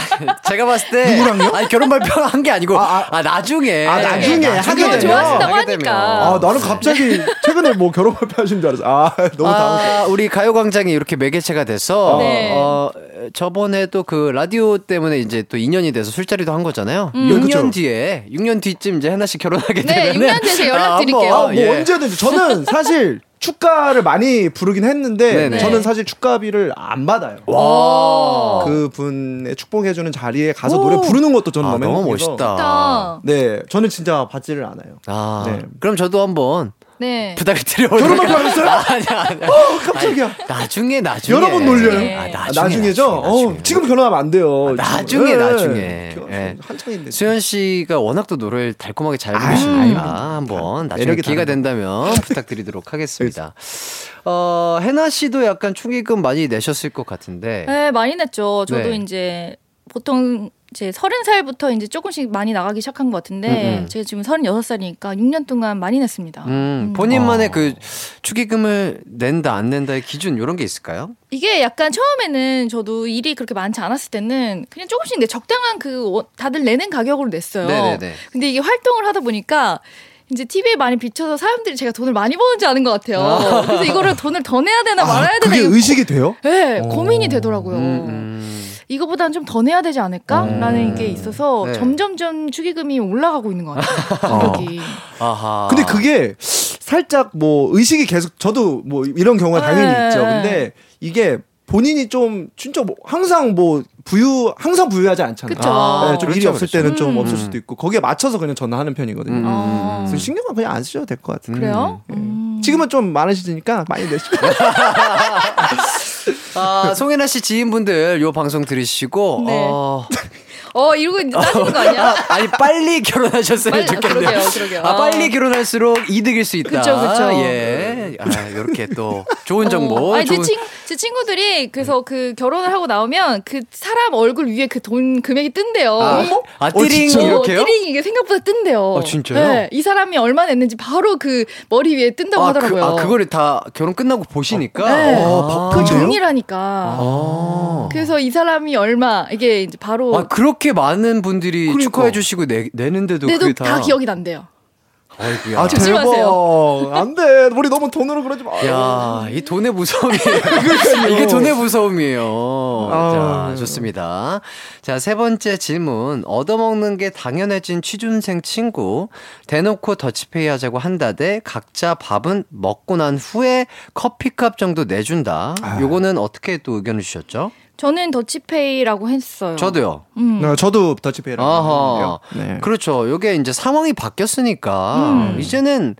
제가 봤을 때. 누구랑요? 아니, 결혼 발표를 한 게 아니고. 아, 아, 나중에. 아, 나중에 하게 너무 되면. 좋아하신다고 하게. 하니까. 아 나는 갑자기 최근에 뭐 결혼 발표하신 줄 알았어. 아 너무. 아, 우리 가요광장이 이렇게 매개체가 돼서 네. 어, 저번에도 그 라디오 때문에 이제 또 인연이 돼서 술자리도 한 거잖아요. 음. 6년 그쵸. 뒤에 6년 뒤쯤 이제 하나씩 결혼하게 네, 되면 6년 뒤에 연락 드릴게요. 아, 뭐 예. 언제든지 저는 사실 축가를 많이 부르긴 했는데 네네. 저는 사실 축가비를 안 받아요. 와. 그 분의 축복해주는 자리에 가서 오. 노래 부르는 것도 저는 아, 너무. 멋있다. 네, 저는 진짜 받지를 않아요. 아, 네. 그럼 저도 한번 네. 부탁을 드려요. 결혼만 하셨어요? 아니야, 아니야. 어, 깜짝이야. 아니, 나중에, 나중에. 여러 번 놀려요. 네. 아, 아, 나중에, 나중에죠? 나중에, 어, 지금 결혼하면 안 돼요. 나중에, 예, 나중에. 결혼 예. 한창인데. 수현 씨가 워낙 또 노래를 달콤하게 잘 부르시니까 한번 나중에 기회가. 된다면 부탁드리도록 하겠습니다. 어, 해나 씨도 약간 축의금 많이 내셨을 것 같은데. 네, 많이 냈죠. 저도 네. 이제 보통 이제 서른 살부터 이제 조금씩 많이 나가기 시작한 것 같은데 음, 음. 제가 지금 서른 여섯 살이니까 6년 동안 많이 냈습니다. 음, 본인만의 그 축의금을 낸다 안 낸다의 기준 이런 게 있을까요? 이게 약간 처음에는 저도 일이 그렇게 많지 않았을 때는 그냥 조금씩 내 적당한 그 워- 다들 내는 가격으로 냈어요. 네네네. 근데 이게 활동을 하다 보니까 이제 TV에 많이 비춰서 사람들이 제가 돈을 많이 버는지 아는 것 같아요. 그래서 이거를 돈을 더 내야 되나 말아야 되나 그게 의식이 돼요? 네, 어. 고민이 되더라고요. 음, 이거보다는 좀 더 내야 되지 않을까라는 음. 게 있어서 네. 점점점 축의금이 올라가고 있는 것 같아요. 가격이. 아하. 근데 그게 살짝 뭐 의식이 계속 저도 뭐 이런 경우가 당연히 네. 있죠. 근데 이게 본인이 좀 진짜 뭐 항상 뭐 부유 항상 부유하지 않잖아요. 그쵸. 아, 네, 좀 그렇죠, 일이 없을 그렇죠. 때는 좀 음. 없을 수도 있고 거기에 맞춰서 그냥 저는 하는 편이거든요. 음, 어. 그래서 신경은 그냥 안 쓰셔도 될 것 같아요. 그래요? 네. 음. 지금은 좀 많으시니까 많이 내시고. 아, 송혜나 씨 지인분들 요 방송 들으시고 네. 어, 어 이러고 따지는 거 아니야? 아니 빨리 결혼하셨으면 빨리- 좋겠네요. 그러게요, 그러게요. 아, 빨리 아. 결혼할수록 이득일 수 있다. 그쵸. 예. 아, 이렇게 또 좋은 정보. 어, 아니, 제, 좋은- 친, 제 친구들이 그래서 그 결혼을 하고 나오면 그 사람 얼굴 위에 그 돈 금액이 뜬대요. 아, 아, 띠링 진짜요? 이렇게요? 띠링 이게 생각보다 뜬대요. 아, 진짜요? 네, 이 사람이 얼마 냈는지 바로 그 머리 위에 뜬다고 아, 하더라고요. 그, 아, 그거를 다 결혼 끝나고 보시니까. 네. 아, 그 바쁜데요? 종이라니까. 아. 그래서 이 사람이 얼마 이게 이제 바로 아, 그렇게 많은 분들이 그러니까. 축하해 주시고 내, 내는데도 내도 그게 다 기억이 난대요. 아이고야. 아 조심하세요. 대박. 안 돼. 우리 너무 돈으로 그러지 마. 야, 이 돈의 무서움이에요. 이게 돈의 무서움이에요. 아. 자, 좋습니다. 자, 세 번째 질문. 얻어먹는 게 당연해진 취준생 친구. 대놓고 더치페이 하자고 한다 대 각자 밥은 먹고 난 후에 커피값 정도 내준다. 아. 요거는 어떻게 또 의견을 주셨죠? 저는 더치페이라고 했어요. 저도요. 음. 네, 저도 더치페이라고 아하. 네. 그렇죠. 요게 이제 상황이 바뀌었으니까 음. 이제는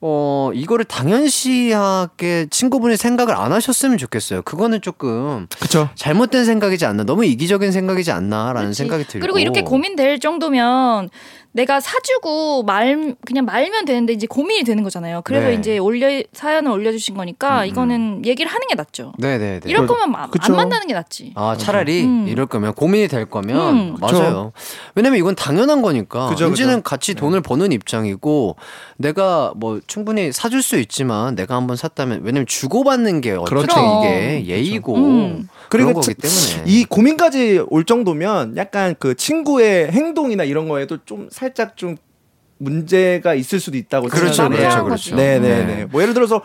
어 이거를 당연시하게 친구분이 생각을 안 하셨으면 좋겠어요. 그거는 조금 그쵸. 잘못된 생각이지 않나, 너무 이기적인 생각이지 않나라는 그치. 생각이 들고. 그리고 이렇게 고민될 정도면 내가 사주고 말 그냥 말면 되는데 이제 고민이 되는 거잖아요. 그래서 네. 이제 올려 사연을 올려주신 거니까 음, 이거는 얘기를 하는 게 낫죠. 네네네. 이럴 거면 안- 그쵸. 안 만나는 게 낫지. 아 차라리 음. 이럴 거면 고민이 될 거면 음. 맞아요. 왜냐면 이건 당연한 거니까. 그죠, 이제는 그죠. 같이 돈을 버는 입장이고 내가 뭐 충분히 사줄 수 있지만 내가 한번 샀다면 왜냐면 주고받는 게 어쨌든 그렇죠. 이게 예의고 음. 그리고 거기 참- 때문에 이 고민까지 올 정도면 약간 그 친구의 행동이나 이런 거에도 좀 살짝 좀 문제가 있을 수도 있다고 그렇죠, 생각을 그렇죠. 그렇죠. 네네네. 네. 뭐 예를 들어서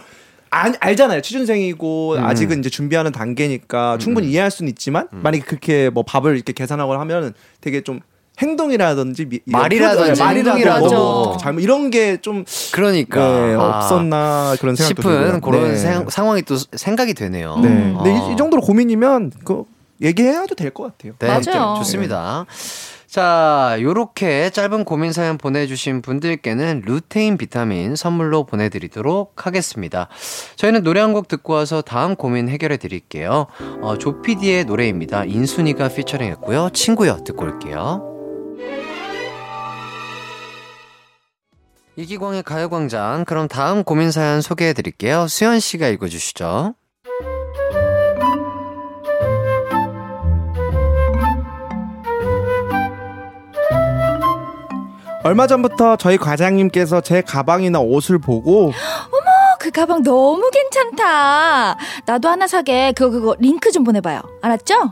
안, 알잖아요. 취준생이고 음. 아직은 이제 준비하는 단계니까 충분히 이해할 수는 있지만 만약에 그렇게 뭐 밥을 이렇게 계산하고 하면은 되게 좀 행동이라든지 미- 말이라든지 말이라든지 행동이라든지. 뭐 잘못 이런 게 좀 그러니까 네, 아, 없었나 그런 생각도 싶은 들고요. 그런 네. 생- 상황이 또 생각이 되네요. 네. 음. 근데 아. 이, 이 정도로 고민이면 그 얘기해야도 될 것 같아요. 네, 맞아요. 좋습니다. 자, 요렇게 짧은 고민 사연 보내주신 분들께는 루테인 비타민 선물로 보내드리도록 하겠습니다. 저희는 노래 한 곡 듣고 와서 다음 고민 해결해 드릴게요. 어, 조피디의 노래입니다. 인순이가 피처링 했고요. 친구요. 듣고 올게요. 이기광의 가요광장. 그럼 다음 고민 사연 소개해 드릴게요. 수현 씨가 읽어주시죠. 얼마 전부터 저희 과장님께서 제 가방이나 옷을 보고 어, 그 가방 너무 괜찮다. 나도 하나 사게. 그거 그거 링크 좀 보내봐요. 알았죠?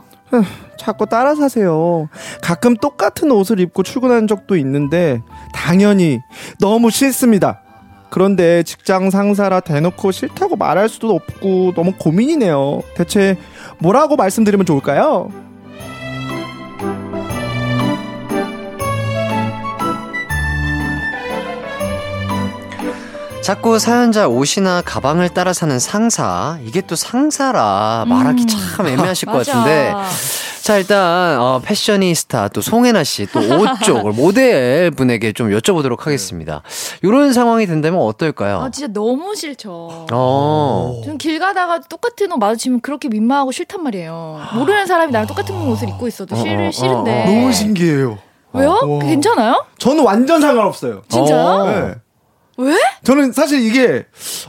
자꾸 따라 사세요. 가끔 똑같은 옷을 입고 출근한 적도 있는데 당연히 너무 싫습니다. 그런데 직장 상사라 대놓고 싫다고 말할 수도 없고 너무 고민이네요. 대체 뭐라고 말씀드리면 좋을까요? 자꾸 사연자 옷이나 가방을 따라 사는 상사. 이게 또 상사라 말하기 음. 참 애매하실 것. 같은데. 자, 일단, 어, 패셔니스타, 또 송혜나 씨, 또 옷 쪽을 모델 분에게 좀 여쭤보도록 하겠습니다. 이런 상황이 된다면 어떨까요? 아 진짜 너무 싫죠. 어. 전길 가다가 똑같은 옷 마주치면 그렇게 민망하고 싫단 말이에요. 모르는 사람이 나랑 똑같은 옷을 입고 있어도 어, 어, 싫, 싫은데. 어, 어. 너무 신기해요. 왜요? 와. 괜찮아요? 저는 완전 상관없어요. 진짜요? 어. 네. 왜? 저는 사실 이게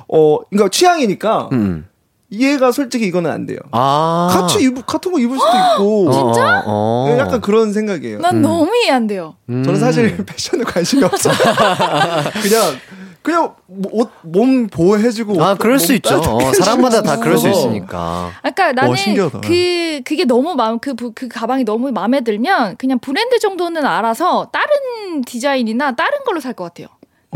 어 그러니까 취향이니까 음. 이해가 솔직히 이거는 안 돼요. 아. 같이 입 같은 거 입을 수도 있고. 진짜? 어, 어. 네, 약간 그런 생각이에요. 난 너무 이해 안 돼요. 음. 저는 사실 패션에 관심이 없어요. 그냥 그냥 뭐 옷, 몸 보호해주고. 아, 그럴 수몸 있죠. 어, 사람마다 다. 그럴 수 있으니까. 그러니까 나는 신기하다. 그 그게 너무 마음 그, 부- 그 가방이 너무 마음에 들면 그냥 브랜드 정도는 알아서 다른 디자인이나 다른 걸로 살 것 같아요.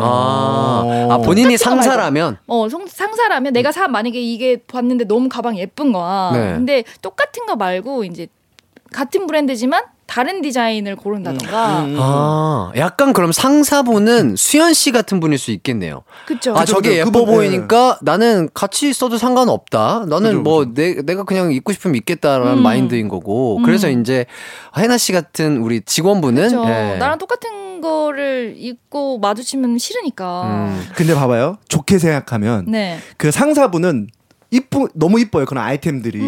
아, 어. 아 본인이. 상사라면 어, 성- 상사라면 내가 사 만약에 이게 봤는데 너무 가방 예쁜 거야. 네. 근데 똑같은 거 말고 이제 같은 브랜드지만 다른 디자인을 고른다던가. 음. 아, 약간 그럼 상사분은 수현 씨 같은 분일 수 있겠네요. 그쵸. 아, 그죠, 저게 그죠. 예뻐 그분, 보이니까 나는 같이 써도 상관없다. 나는 뭐 내, 내가 그냥 입고 싶으면 입겠다라는 음. 마인드인 거고. 그래서 이제 혜나 씨 같은 우리 직원분은. 예. 나랑 똑같은 거를 입고 마주치면 싫으니까. 음. 근데 봐봐요. 좋게 생각하면 네. 그 상사분은 이쁘 너무 이뻐요. 그런 아이템들이.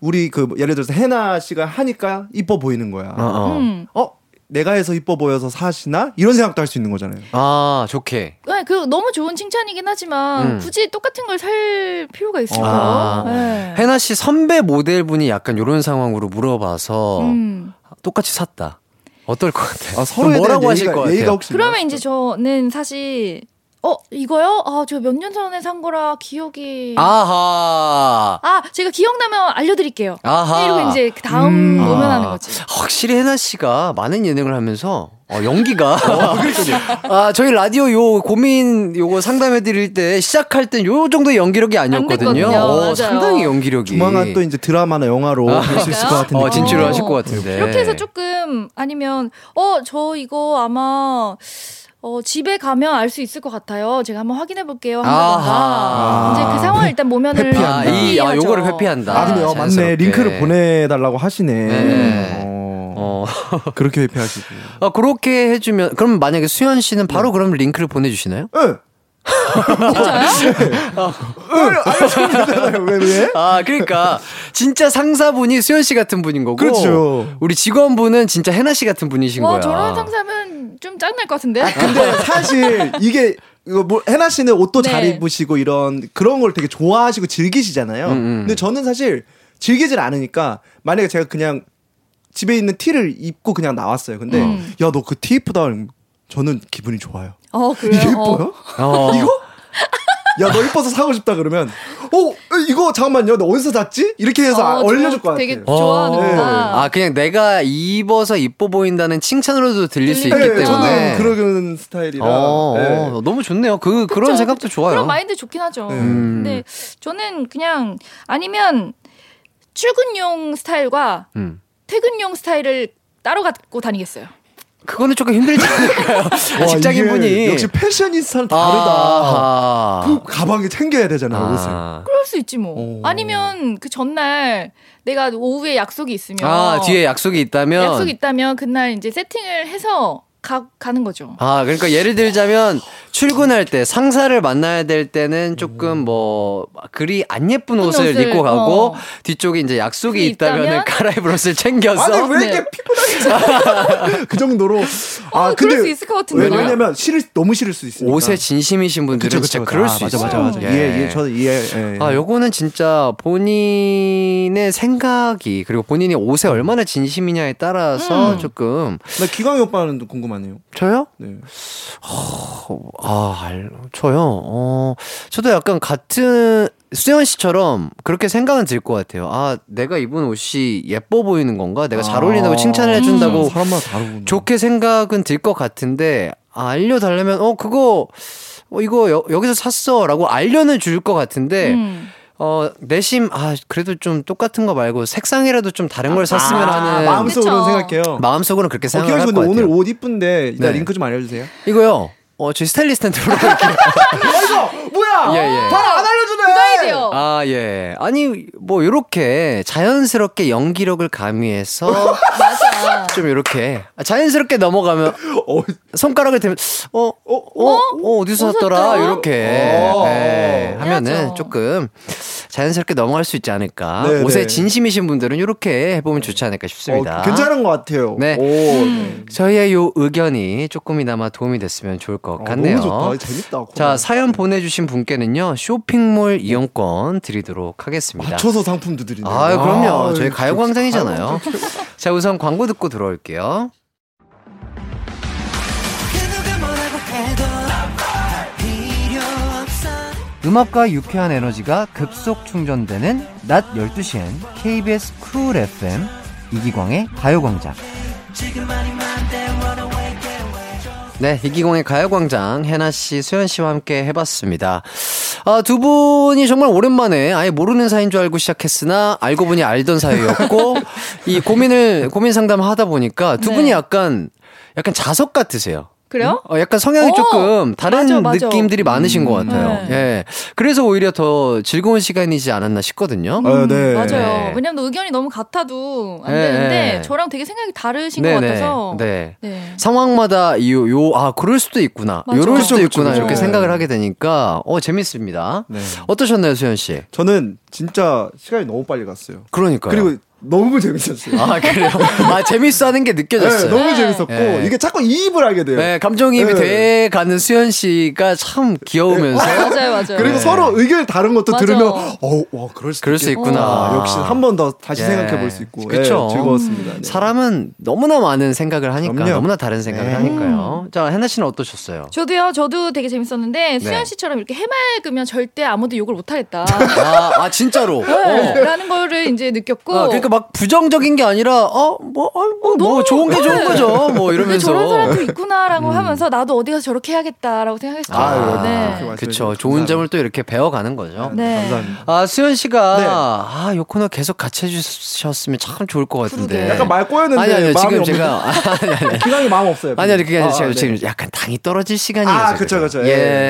음. 우리 그 예를 들어서 해나 씨가 하니까 이뻐 보이는 거야. 어, 어. 음. 어? 내가 해서 이뻐 보여서 사시나? 이런 생각도 할 수 있는 거잖아요. 아, 좋게. 네, 그 너무 좋은 칭찬이긴 하지만 음. 굳이 똑같은 걸 살 필요가 있을까요? 아. 네. 혜나 씨 선배 모델분이 약간 이런 상황으로 물어봐서 음. 똑같이 샀다. 어떨 것 같아요? 아, 그럼 뭐라고 대한 하실 예의가, 것 같아요? 예의가 혹시 그러면? 이제 저는 사실 어 이거요? 아 저 몇 년 전에 산 거라 기억이 아하. 아 제가 기억나면 알려드릴게요. 아하. 이러고 이제 그 다음 음. 모면하는 거지. 확실히 혜나 씨가 많은 예능을 하면서 어, 연기가 어, 아 저희 라디오 요 고민 요거 상담해 드릴 때 시작할 땐 요 정도의 연기력이 아니었거든요. 어. 상당히 연기력이 조만간 또 이제 드라마나 영화로 아, 볼수 있을 것 같은데. 어, 진출을 어. 하실 것 같은데. 이렇게 해서 조금 아니면 어 저 이거 아마 어 집에 가면 알 수 있을 것 같아요. 제가 한번 확인해 볼게요. 한다던가. 이제 그 상황을 일단 모면을 회피한다. 아, 이 아. 요거를 회피한다. 아, 근데 요 맞네. 링크를 보내달라고 하시네. 네. 어, 어. 그렇게 회피하시고. 아, 그렇게 해주면 그럼 만약에 수현 씨는 바로 그럼 링크를 보내주시나요? 응. 진짜요? 왜, 왜? 아, 그러니까 진짜 상사분이 수현 씨 같은 분인 거고, 그렇죠. 우리 직원분은 진짜 혜나 씨 같은 분이신 와 거야. 저런 상사면 좀 짱날 것 같은데. 근데 사실 이게 이거 뭐 해나 씨는 옷도 잘 네. 입으시고 이런 그런 걸 되게 좋아하시고 즐기시잖아요. 음, 음. 근데 저는 사실 즐기질 않으니까 만약에 제가 그냥 집에 있는 티를 입고 그냥 나왔어요. 근데 음. 야너 그 티 이쁘다. 저는 기분이 좋아요. 어 그래요. 이게 어. 이뻐요? 어. 이거? 야 너 이뻐서 사고 싶다 그러면 어 이거 잠깐만요. 너 어디서 샀지? 이렇게 해서 어, 얼려줄 것 되게 같아요. 좋아하는구나. 아, 그냥 내가 입어서 이뻐 보인다는 칭찬으로도 들릴 수 있기 네, 때문에. 저는 그런 스타일이라. 어, 네. 어, 너무 좋네요. 그, 그런 그쵸, 생각도 그쵸. 좋아요. 그런 마인드 좋긴 하죠. 음. 근데 저는 그냥 아니면 출근용 스타일과 음. 퇴근용 스타일을 따로 갖고 다니겠어요. 그거는 조금 힘들지 않을까요? 와, 직장인분이. 역시 패셔니스타는 다르다. 아하. 그 가방에 챙겨야 되잖아요, 옷을. 아. 그럴 수 있지 뭐. 오. 아니면 그 전날 내가 오후에 약속이 있으면 아, 뒤에 약속이 있다면. 약속이 있다면 그날 이제 세팅을 해서 가, 가는 거죠. 아, 그러니까 예를 들자면 출근할 때 상사를 만나야 될 때는 조금 뭐 그리 안 예쁜 옷을, 옷을, 입고 가고 어. 뒤쪽에 이제 약속이 있다면? 갈아입을 옷을 챙겨서 아니 왜 네. 이렇게 피곤하게 그 정도로 아 어, 그럴 수 있을 것 같은데. 왜, 왜냐면 싫을 너무 싫을 수 있으니까 옷에 진심이신 분들은 그쵸, 그쵸, 진짜. 그럴 아, 수 맞아, 있어요. 맞아 맞아 예. 이해 이해 저는 이해 예. 아, 요거는 진짜 본인의 생각이 그리고 본인이 옷에 얼마나 진심이냐에 따라서 음. 조금 나 기광이 오빠는 또 궁금하네요 저요? 네. 아, 알, 저요. 어, 저도 약간 같은 수현 씨처럼 그렇게 생각은 들 것 같아요. 아, 내가 입은 옷이 예뻐 보이는 건가? 내가 잘 어울린다고 칭찬을 해준다고 음, 사람마다 다르구나 좋게 생각은 들 것 같은데 아, 알려달라면 어 그거 어, 이거 여, 여기서 샀어라고 알려는 줄 것 같은데 음. 어 내심 아 그래도 좀 똑같은 거 말고 색상이라도 좀 다른 걸 샀으면 아, 하는 마음속으로는. 생각해요 마음속으로는 그렇게 어, 생각할 씨것 근데 같아요. 오늘 옷 이쁜데 네. 링크 좀 알려주세요 이거요. 어, 저희 스타일리스트한테 물어볼게요. 아이고 뭐야? 예, 예. 바로 안 알려주네. 아이디어. 아, 예. 아니, 뭐, 요렇게 자연스럽게 연기력을 가미해서 맞아. 좀 요렇게 아, 자연스럽게 넘어가면 어, 손가락을 대면 어, 어, 어, 어, 어디서 샀더라? 요렇게 어. 네, 하면은 해야죠. 조금 자연스럽게 넘어갈 수 있지 않을까. 네, 옷에 네. 진심이신 분들은 요렇게 해보면 좋지 않을까 싶습니다. 어, 괜찮은 것 같아요. 네. 오, 네. 저희의 요 의견이 조금이나마 도움이 됐으면 좋을 것 어, 같네요. 너무 좋다. 재밌다. 자, 사연 보내주신 분께는요, 쇼핑몰 이용권 드리도록 하겠습니다. 맞춰서 상품도 드리네. 아, 그럼요. 아, 저희 가요광장이잖아요. 가요광장. 자, 우선 광고 듣고 들어올게요. 음악과 유쾌한 에너지가 급속 충전되는 낮 12시엔 KBS 쿨 FM 이기광의 가요광장. 네, 이기광의 가요광장 해나 씨, 수현 씨와 함께 해봤습니다. 아, 두 분이 정말 오랜만에 아예 모르는 사이인 줄 알고 시작했으나 알고 보니 알던 사이였고 이 고민을 고민 상담을 하다 보니까 두 네. 분이 약간 약간 자석 같으세요. 그래요? 어, 약간 성향이 어, 조금 다른 맞아, 맞아. 느낌들이 많으신 것 같아요. 네. 예. 그래서 오히려 더 즐거운 시간이지 않았나 싶거든요. 아, 네. 맞아요. 네. 왜냐면 의견이 너무 같아도 안 네, 되는데 네. 저랑 되게 생각이 다르신 네네. 것 같아서. 네. 네. 상황마다 요, 요, 아, 그럴 수도 있구나. 맞아. 요럴 수도 있구나. 이렇게 네. 생각을 하게 되니까, 어, 재밌습니다. 네. 어떠셨나요, 수현 씨? 저는 진짜 시간이 너무 빨리 갔어요. 그러니까요. 그리고 너무 재밌었어요. 아, 그래요? 아, 재밌어 하는 게 네, 느껴졌어요. 너무 네. 재밌었고 네. 이게 자꾸 이입을 하게 돼요. 네, 감정이입이 네. 돼 가는 수현 씨가 참 귀여우면서. 맞아요, 맞아요. 그리고 네. 서로 의견 다른 것도 맞아. 들으면 어, 와 그럴 수 그럴 수 있겠다. 있구나. 아, 역시 한 번 더 다시 예. 생각해 볼 수 있고 그쵸. 예, 즐거웠습니다. 네. 사람은 너무나 많은 생각을 하니까, 그럼요. 너무나 다른 생각을 네. 하니까요. 자, 해나 씨는 어떠셨어요? 저도요, 저도 되게 재밌었는데 네. 수현 씨처럼 이렇게 해맑으면 절대 아무도 욕을 못 하겠다. 아, 아 진짜로? 네, 라는 거를 이제 느꼈고. 아, 그러니까 막 부정적인 게 아니라 어뭐 어, 뭐, 뭐 좋은 게 좋은 거죠. 뭐 이러면서. 저런 사람도 있구나라고 하면서 나도 어디 가서 저렇게 해야겠다라고 생각했어요. 아, 네. 말씀해 그쵸. 주셔서 좋은 감사합니다. 점을 또 이렇게 배워가는 거죠. 네. 감사합니다. 아, 수현 씨가, 네. 아, 요 코너 계속 같이 해주셨으면 참 좋을 것 같은데. 그러게. 약간 말 꼬였는데 아니, 아니요. 마음이 지금 없는- 제가. 아니, 아니. 기강이 마음 없어요. 아니, 아니, 그게 아니라 아, 제가 네. 지금 약간 당이 떨어질 시간이에요. 아, 그쵸, 그쵸. 예,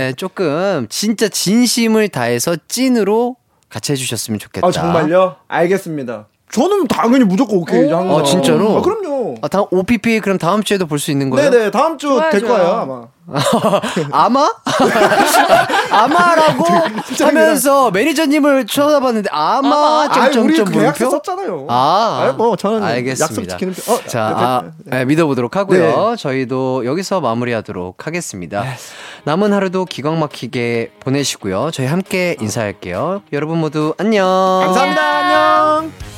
예. 조금 진짜 진심을 다해서 찐으로 같이 해주셨으면 좋겠다. 아 정말요? 알겠습니다. 저는 당연히 무조건 오케이 오. 아, 진짜로? 아, 그럼요. 아, 다음 OPP 그럼 다음 주에도 볼 수 있는 거예요? 네네 다음 주 될. 거예요 아마. 아마? 아마라고 하면서 매니저님을 쳐다봤는데 아마 아, 우리 점점점 그 물음표? 썼잖아요. 아, 아니, 뭐 저는 알겠습니다. 약속 지키는 편. 어, 자, 옆에- 아, 네. 네, 믿어보도록 하고요. 저희도 여기서 마무리하도록 하겠습니다. 남은 하루도 기광 막히게 보내시고요. 저희 함께 인사할게요. 여러분 모두 안녕. 감사합니다. 안녕.